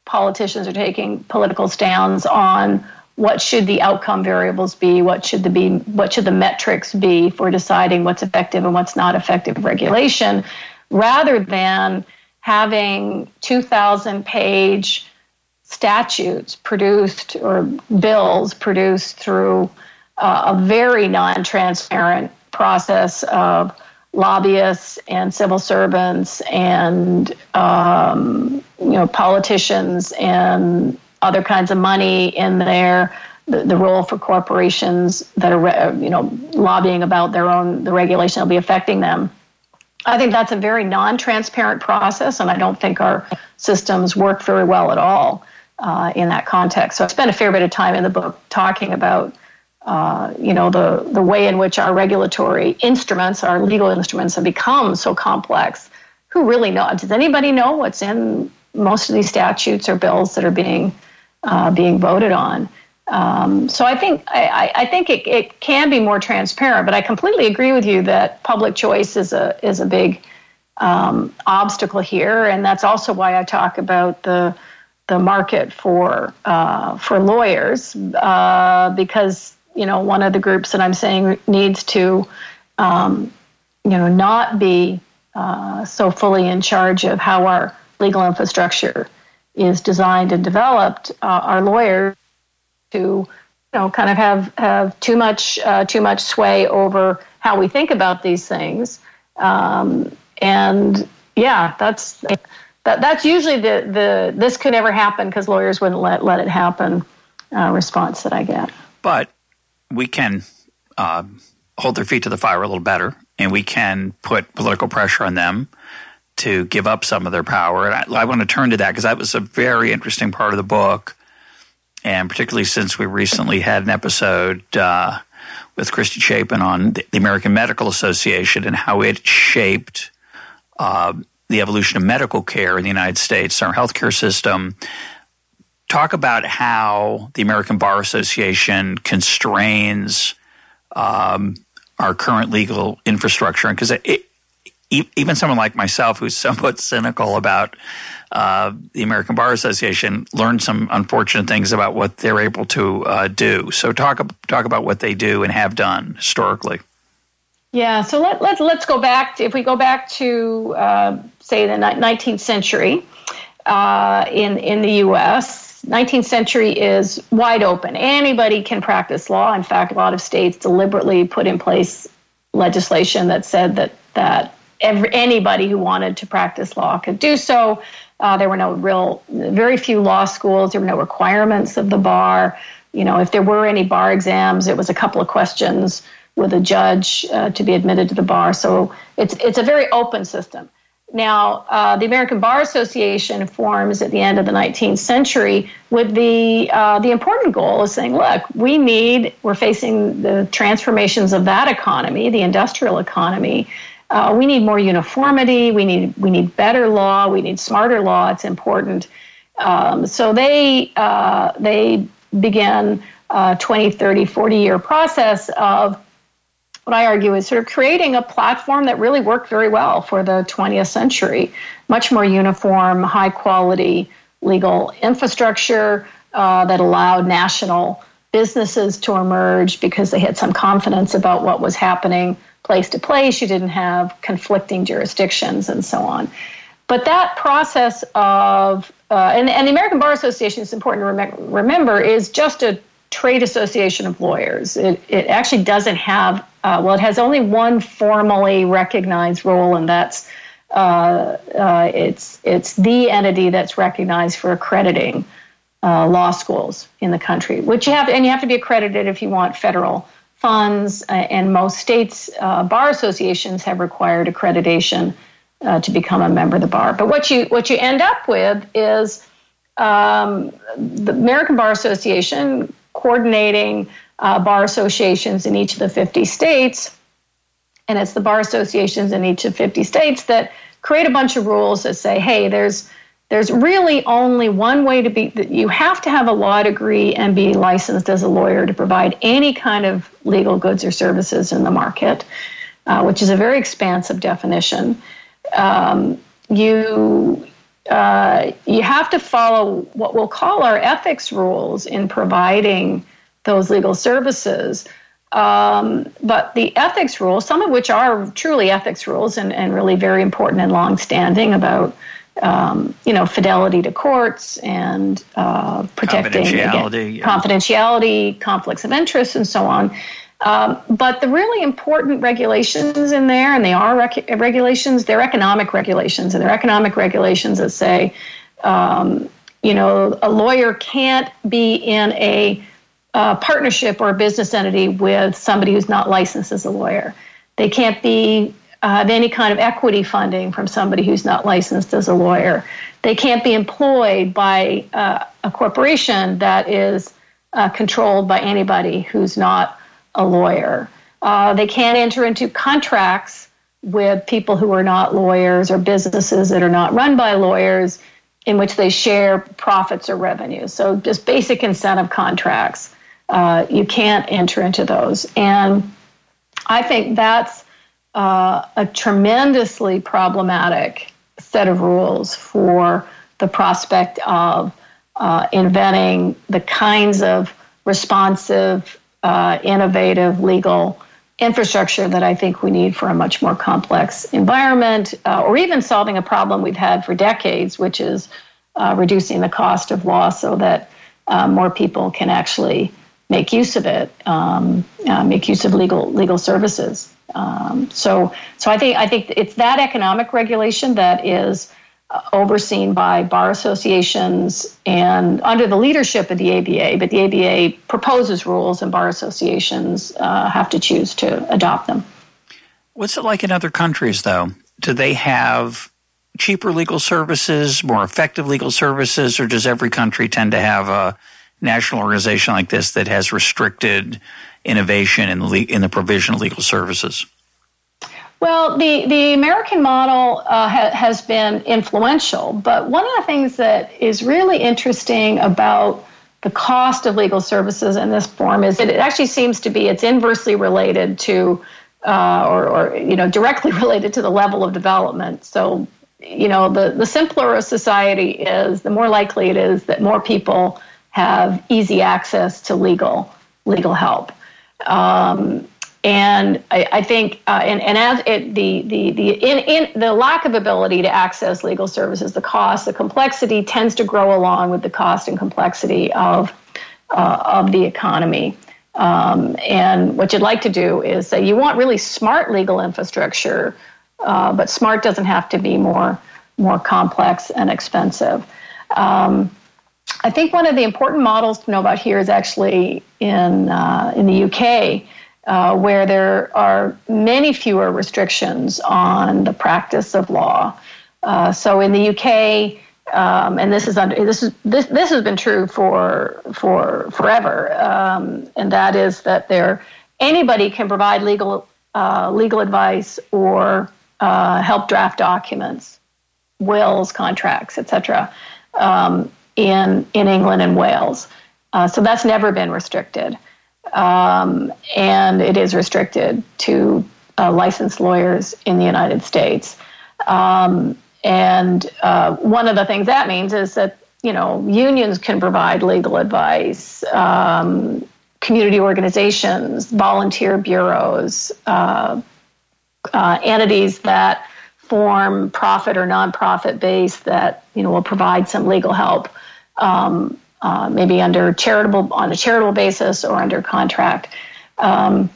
politicians are taking political stands on what should the outcome variables be, what should the be, what should the metrics be for deciding what's effective and what's not effective regulation, rather than having 2,000 page statutes produced or bills produced through uh, a very non transparent process of lobbyists and civil servants and um, you know politicians and other kinds of money in there. The, the role for corporations that are you know lobbying about their own the regulation that will be affecting them. I think that's a very non-transparent process, and I don't think our systems work very well at all uh, in that context. So I spent a fair bit of time in the book talking about uh, you know the the way in which our regulatory instruments, our legal instruments, have become so complex. Who really knows? Does anybody know what's in most of these statutes or bills that are being uh, being voted on? Um, so I think I, I think it, it, can be more transparent, but I completely agree with you that public choice is a is a big um, obstacle here, and that's also why I talk about the the market for uh, for lawyers uh, because you know, one of the groups that I'm saying needs to, um, you know, not be uh, so fully in charge of how our legal infrastructure is designed and developed. Uh, our lawyers to, you know, kind of have have too much uh, too much sway over how we think about these things, um, and yeah, that's that, that's usually the the this could never happen because lawyers wouldn't let let it happen. Uh, response that I get. But we can uh, hold their feet to the fire a little better, and we can put political pressure on them to give up some of their power. And I, I want to turn to that because that was a very interesting part of the book, and particularly since we recently had an episode uh, with Christy Chapin on the, American Medical Association and how it shaped uh, the evolution of medical care in the United States, our healthcare system, talk about how the American Bar Association constrains um, our current legal infrastructure, because even someone like myself, who's somewhat cynical about uh, the American Bar Association, learned some unfortunate things about what they're able to uh, do. So talk talk about what they do and have done historically. Yeah, so let, let, let's go back. To, if we go back to, uh, say, the 19th century uh, in, in the U.S., 19th century is wide open. Anybody can practice law. In fact, a lot of states deliberately put in place legislation that said that that every, anybody who wanted to practice law could do so. Uh, there were no real, very few law schools. There were no requirements of the bar. You know, if there were any bar exams, it was a couple of questions with a judge uh, to be admitted to the bar. So it's it's a very open system. Now, uh, the American Bar Association forms at the end of the 19th century with the uh, the important goal of saying, look, we need we're facing the transformations of that economy, the industrial economy. Uh, we need more uniformity. We need we need better law. We need smarter law. It's important. Um, so they uh, they began a 20, 30, 40 year process of what I argue is sort of creating a platform that really worked very well for the 20th century. Much more uniform, high quality legal infrastructure uh, that allowed national businesses to emerge because they had some confidence about what was happening place to place. You didn't have conflicting jurisdictions and so on. But that process of, uh, and, and the American Bar Association, is important to rem- remember, is just a trade association of lawyers. It, it actually doesn't have, uh, well, it has only one formally recognized role, and that's uh, uh, it's it's the entity that's recognized for accrediting uh, law schools in the country. Which you have, and you have to be accredited if you want federal funds. Uh, and most states' uh, bar associations have required accreditation to become a member of the bar. But what you what you end up with is um, the American Bar Association coordinating uh, bar associations in each of the 50 states. And it's the bar associations in each of 50 states that create a bunch of rules that say, hey, there's there's really only one way to be you have to have a law degree and be licensed as a lawyer to provide any kind of legal goods or services in the market, uh, which is a very expansive definition. Um, you uh, you have to follow what we'll call our ethics rules in providing those legal services. Um, but the ethics rules, some of which are truly ethics rules and, and really very important and long-standing about, um, you know, fidelity to courts and uh, protecting confidentiality, yeah. confidentiality, conflicts of interest, and so on. Um, but the really important regulations in there, and they are rec- regulations, they're economic regulations, and they're economic regulations that say, um, you know, a lawyer can't be in a uh, partnership or a business entity with somebody who's not licensed as a lawyer. They can't be uh, any kind of equity funding from somebody who's not licensed as a lawyer. They can't be employed by uh, a corporation that is uh, controlled by anybody who's not a lawyer. Uh, they can't enter into contracts with people who are not lawyers or businesses that are not run by lawyers in which they share profits or revenues. So, just basic incentive contracts. Uh, you can't enter into those. And I think that's uh, a tremendously problematic set of rules for the prospect of uh, inventing the kinds of responsive uh, innovative legal infrastructure that I think we need for a much more complex environment, uh, or even solving a problem we've had for decades, which is uh, reducing the cost of law so that uh, more people can actually make use of it, um, make use of legal legal services. Um, so, so I think I think it's that economic regulation that is overseen by bar associations and under the leadership of the ABA, but the ABA proposes rules and bar associations uh, have to choose to adopt them. What's it like in other countries, though? Do they have cheaper legal services, more effective legal services, or does every country tend to have a national organization like this that has restricted innovation in the, in the provision of legal services? Well, the, the American model uh, ha- has been influential, but one of the things that is really interesting about the cost of legal services in this form is that it actually seems to be it's inversely related to, uh, or, or you know, directly related to the level of development. So, you know, the, the simpler a society is, the more likely it is that more people have easy access to legal legal help. Um, and I, I think, uh, and, and as it, the the the in, in the lack of ability to access legal services, the cost, the complexity tends to grow along with the cost and complexity of uh, of the economy. Um, and what you'd like to do is say you want really smart legal infrastructure, uh, but smart doesn't have to be more more complex and expensive. Um, I think one of the important models to know about here is actually in uh, in the UK uh, where there are many fewer restrictions on the practice of law. Uh, so in the UK, um, and this is under this is this this has been true for for forever, um, and that is that there anybody can provide legal uh, legal advice or uh, help draft documents, wills, contracts, etc. Um, in in England and Wales, uh, so that's never been restricted um, and it is restricted to uh, licensed lawyers in the United States. Um, and uh, one of the things that means is that you know unions can provide legal advice, um, community organizations, volunteer bureaus, uh, uh entities that form profit or nonprofit base that you know will provide some legal help. Um, uh, maybe under charitable on a charitable basis or under contract. Um,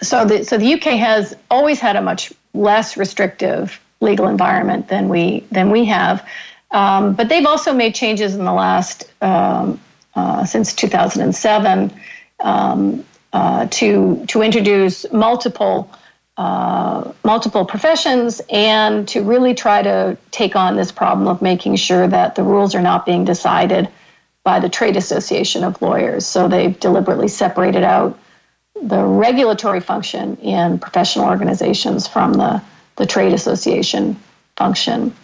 so the so the UK has always had a much less restrictive legal environment than we than we have, um, but they've also made changes in the last um, uh, since 2007 um, uh, to to introduce multiple. Uh, multiple professions and to really try to take on this problem of making sure that the rules are not being decided by the Trade Association of Lawyers. So they've deliberately separated out the regulatory function in professional organizations from the, the trade association function.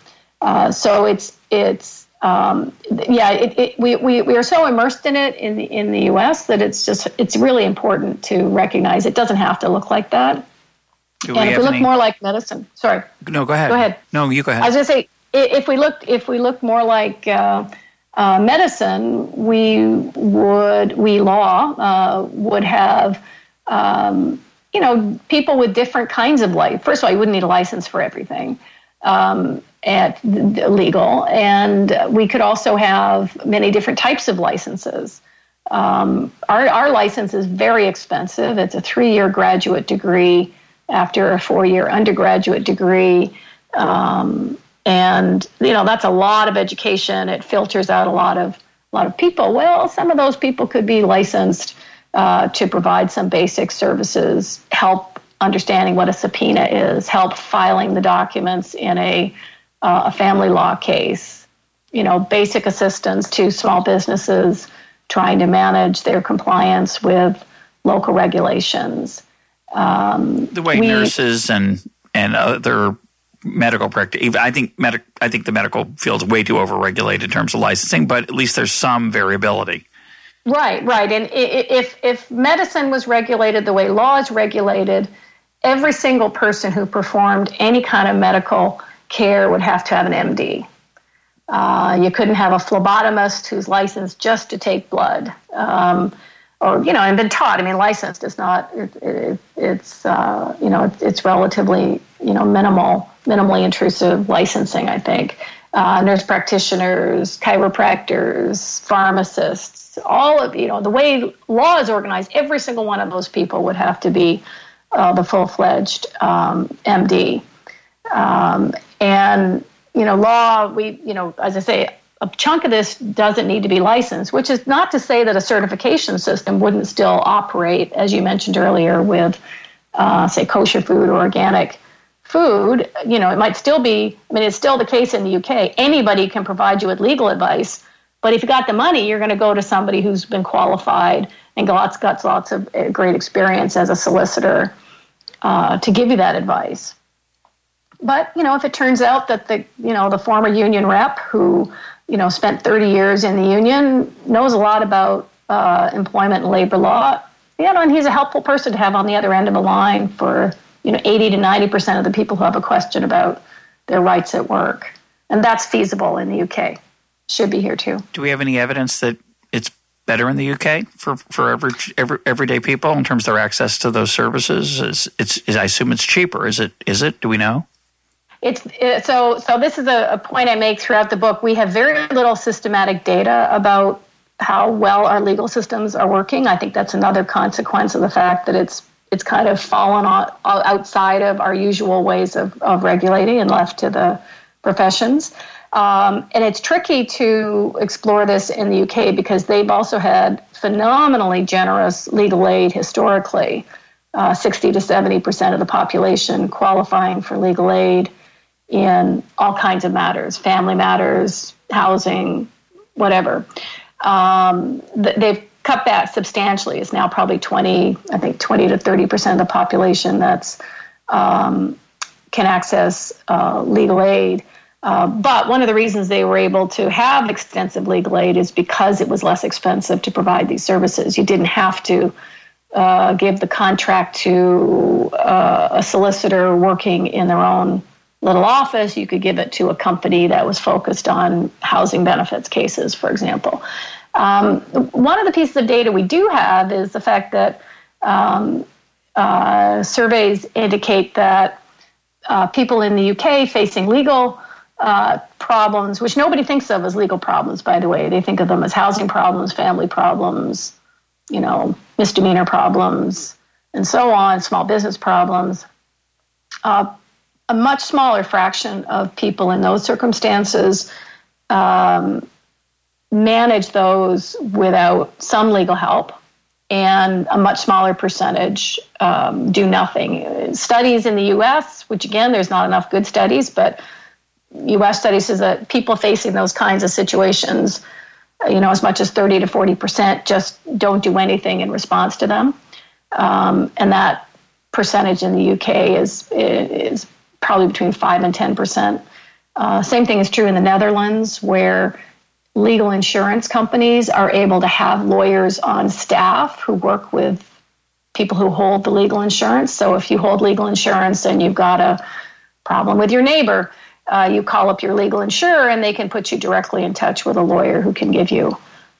Uh, so it's it's um, yeah it, it, we, we, we are so immersed in it in the in the U.S. that it's just it's really important to recognize it doesn't have to look like that. Do and we if we look any... more like medicine, sorry. No, go ahead. Go ahead. No, you go ahead. I was going to say if we looked, if we look more like uh, uh, medicine, we would, we law uh, would have, um, you know, people with different kinds of life. First of all, you wouldn't need a license for everything um, at legal, and we could also have many different types of licenses. Um, our, our license is very expensive. It's a three-year graduate degree after a four-year undergraduate degree. Um, and you know that's a lot of education. It filters out a lot of a lot of people. Well some of those people could be licensed uh, to provide some basic services help understanding what a subpoena is help filing the documents in a, uh, a family law case. You know basic assistance to small businesses trying to manage their compliance with local regulations um, the way we, nurses and and other medical practice. I think medic. I think the medical field is way too overregulated in terms of licensing, but at least there's some variability. Right, right. And if if medicine was regulated the way law is regulated, every single person who performed any kind of medical care would have to have an MD. Uh, you couldn't have a phlebotomist who's licensed just to take blood. Um, or you know, and been taught. I mean, licensed is not. It, it, it's uh, you know, it's relatively you know minimal, minimally intrusive licensing. I think uh, nurse practitioners, chiropractors, pharmacists, all of you know the way law is organized. Every single one of those people would have to be uh, the full fledged um, MD, um, and you know, law. We you know, as I say a chunk of this doesn't need to be licensed, which is not to say that a certification system wouldn't still operate, as you mentioned earlier, with, uh, say, kosher food or organic food. You know, it might still be, I mean, it's still the case in the UK. Anybody can provide you with legal advice, but if you got the money, you're going to go to somebody who's been qualified and got, got lots of uh, great experience as a solicitor uh, to give you that advice. But you know, if it turns out that the you know the former union rep who you know, spent 30 years in the union, knows a lot about uh, employment and labor law. You know, and he's a helpful person to have on the other end of a line for you know 80 to 90 percent of the people who have a question about their rights at work, and that's feasible in the UK. Should be here too. Do we have any evidence that it's better in the UK for for average every, everyday people in terms of their access to those services? Is it's is, I assume it's cheaper. Is it? Is it? Do we know? It's it, so so. This is a, a point I make throughout the book. We have very little systematic data about how well our legal systems are working. I think that's another consequence of the fact that it's it's kind of fallen on, outside of our usual ways of, of regulating and left to the professions. Um, and it's tricky to explore this in the UK because they've also had phenomenally generous legal aid historically uh, 60 to 70 percent of the population qualifying for legal aid in all kinds of matters, family matters, housing, whatever. Um, they've cut that substantially. It's now probably 20, I think 20 to 30 percent of the population that's um, can access uh, legal aid. Uh, but one of the reasons they were able to have extensive legal aid is because it was less expensive to provide these services. You didn't have to uh, give the contract to uh, a solicitor working in their own little office. You could give it to a company that was focused on housing benefits cases, for example. Um, one of the pieces of data we do have is the fact that um, uh, surveys indicate that uh, people in the UK facing legal uh, problems, which nobody thinks of as legal problems, by the way, they think of them as housing problems, family problems, you know, misdemeanor problems, and so on, small business problems. A much smaller fraction of people in those circumstances um, manage those without some legal help, and a much smaller percentage um, do nothing. Studies in the US, which again, there's not enough good studies, but US studies is that people facing those kinds of situations you know, as much as 30 to 40 percent just don't do anything in response to them. Um, and that percentage in the UK is, is probably between 5 and 10 percent. Uh, same thing is true in the Netherlands, where legal insurance companies are able to have lawyers on staff who work with people who hold the legal insurance. So if you hold legal insurance and you've got a problem with your neighbor, uh, you call up your legal insurer and they can put you directly in touch with a lawyer who can give you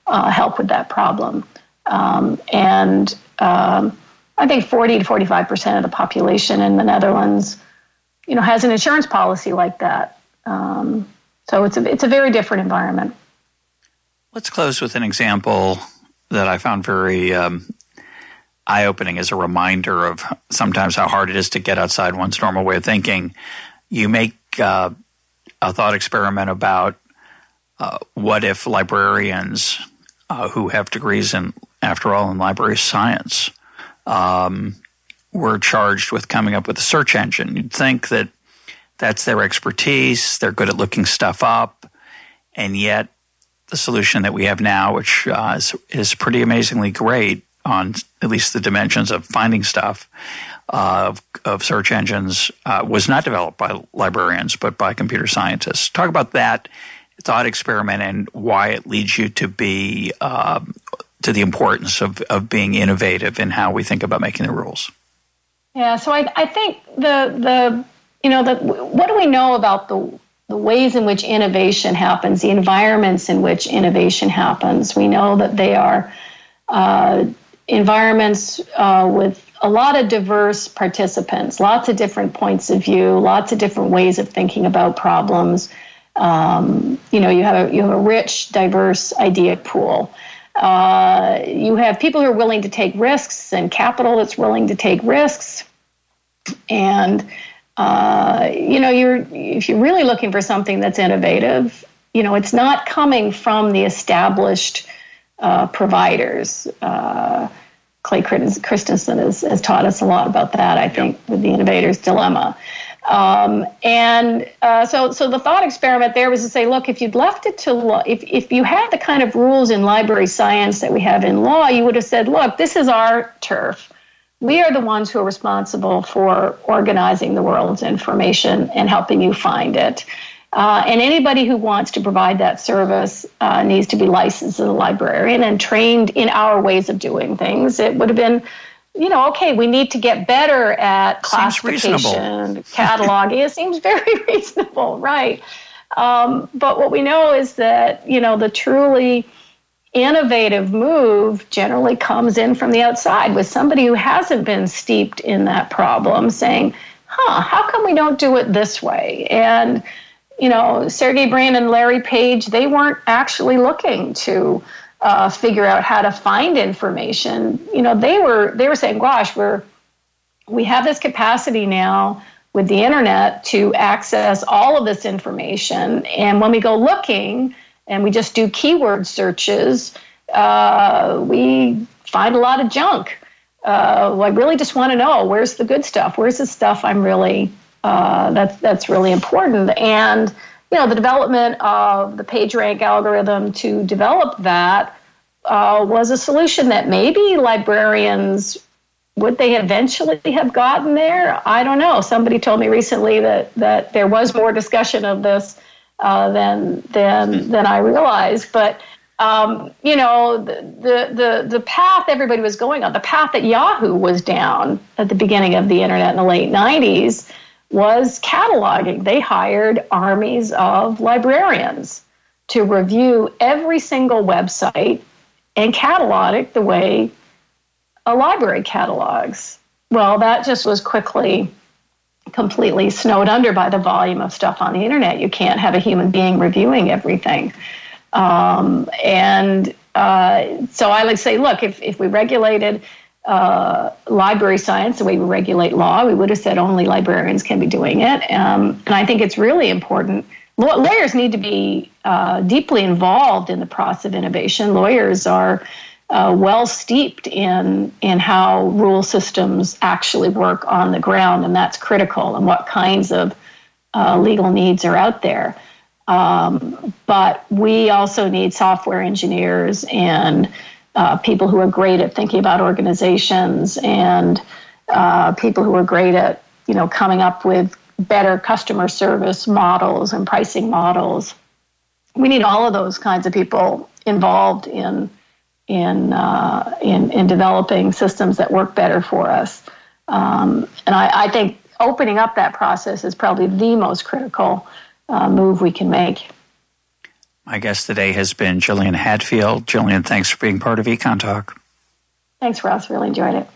uh, help with that problem. Um, and um, I think 40 to 45 percent of the population in the Netherlands, you know, has an insurance policy like that. Um, so it's a it's a very different environment. Let's close with an example that I found very um, eye opening as a reminder of sometimes how hard it is to get outside one's normal way of thinking. You make uh, a thought experiment about uh, what if librarians uh, who have degrees in, after all, in library science, um, were charged with coming up with a search engine. You'd think that that's their expertise, they're good at looking stuff up, and yet the solution that we have now, which uh, is, is pretty amazingly great on at least the dimensions of finding stuff, of, of search engines uh, was not developed by librarians, but by computer scientists. Talk about that thought experiment and why it leads you to be uh, to the importance of, of being innovative in how we think about making the rules. Yeah, so I, I think the the you know the what do we know about the the ways in which innovation happens, the environments in which innovation happens. We know that they are uh, environments uh, with a lot of diverse participants, lots of different points of view, lots of different ways of thinking about problems. Um, you know, you have a, you have a rich, diverse idea pool. Uh, you have people who are willing to take risks and capital that's willing to take risks. And uh, you know, you're if you're really looking for something that's innovative, you know, it's not coming from the established uh, providers. Uh, Clay Christensen has, has, taught us a lot about that, I think, with the innovator's dilemma. Um, and uh, so, so the thought experiment there was to say, look, if you'd left it to law, if, if you had the kind of rules in library science that we have in law, you would have said, look, this is our turf. We are the ones who are responsible for organizing the world's information and helping you find it. Uh, and anybody who wants to provide that service uh, needs to be licensed as a librarian and trained in our ways of doing things. It would have been, you know, okay, we need to get better at classification, cataloging. it seems very reasonable, right? Um, but what we know is that, you know, the truly innovative move generally comes in from the outside with somebody who hasn't been steeped in that problem saying, huh, how come we don't do it this way? And you know, Sergey Brin and Larry Page, they weren't actually looking to uh, figure out how to find information. You know, they were they were saying, "Gosh, we're we have this capacity now with the internet to access all of this information, and when we go looking and we just do keyword searches, uh, we find a lot of junk." uh, I really just want to know where's the good stuff? Where's the stuff I'm really uh, that's that's really important? And you know, the development of the PageRank algorithm to develop that uh, was a solution that maybe librarians would they eventually have gotten there? I don't know. Somebody told me recently that that there was more discussion of this uh, than than than I realized, but um, you know, the, the, the path everybody was going on, the path that Yahoo was down at the beginning of the internet in the late 90s was cataloging. They hired armies of librarians to review every single website and catalog it the way a library catalogs. Well, that just was quickly completely snowed under by the volume of stuff on the internet. You can't have a human being reviewing everything. Um, and uh, so I like say, look, if, if we regulated uh, library science the way we regulate law, we would have said only librarians can be doing it. Um, and I think it's really important. Lawyers need to be uh, deeply involved in the process of innovation. Lawyers are uh, well steeped in in how rule systems actually work on the ground, and that's critical. And what kinds of uh, legal needs are out there. Um, but we also need software engineers and uh, people who are great at thinking about organizations and uh, people who are great at you know coming up with better customer service models and pricing models. We need all of those kinds of people involved in in uh, in, in developing systems that work better for us. Um, and I, I, think opening up that process is probably the most critical uh, move we can make. My guest today has been Gillian Hadfield. Gillian, thanks for being part of Econ Talk. Thanks, Ross. Really enjoyed it.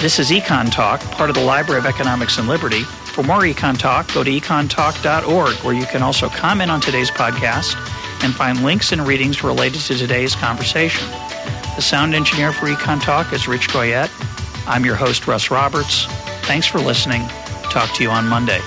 This is Econ Talk, part of the Library of Economics and Liberty. For more Econ Talk, go to econtalk.org, where you can also comment on today's podcast and find links and readings related to today's conversation. The sound engineer for Econ Talk is Rich Goyette. I'm your host, Russ Roberts. Thanks for listening. Talk to you on Monday.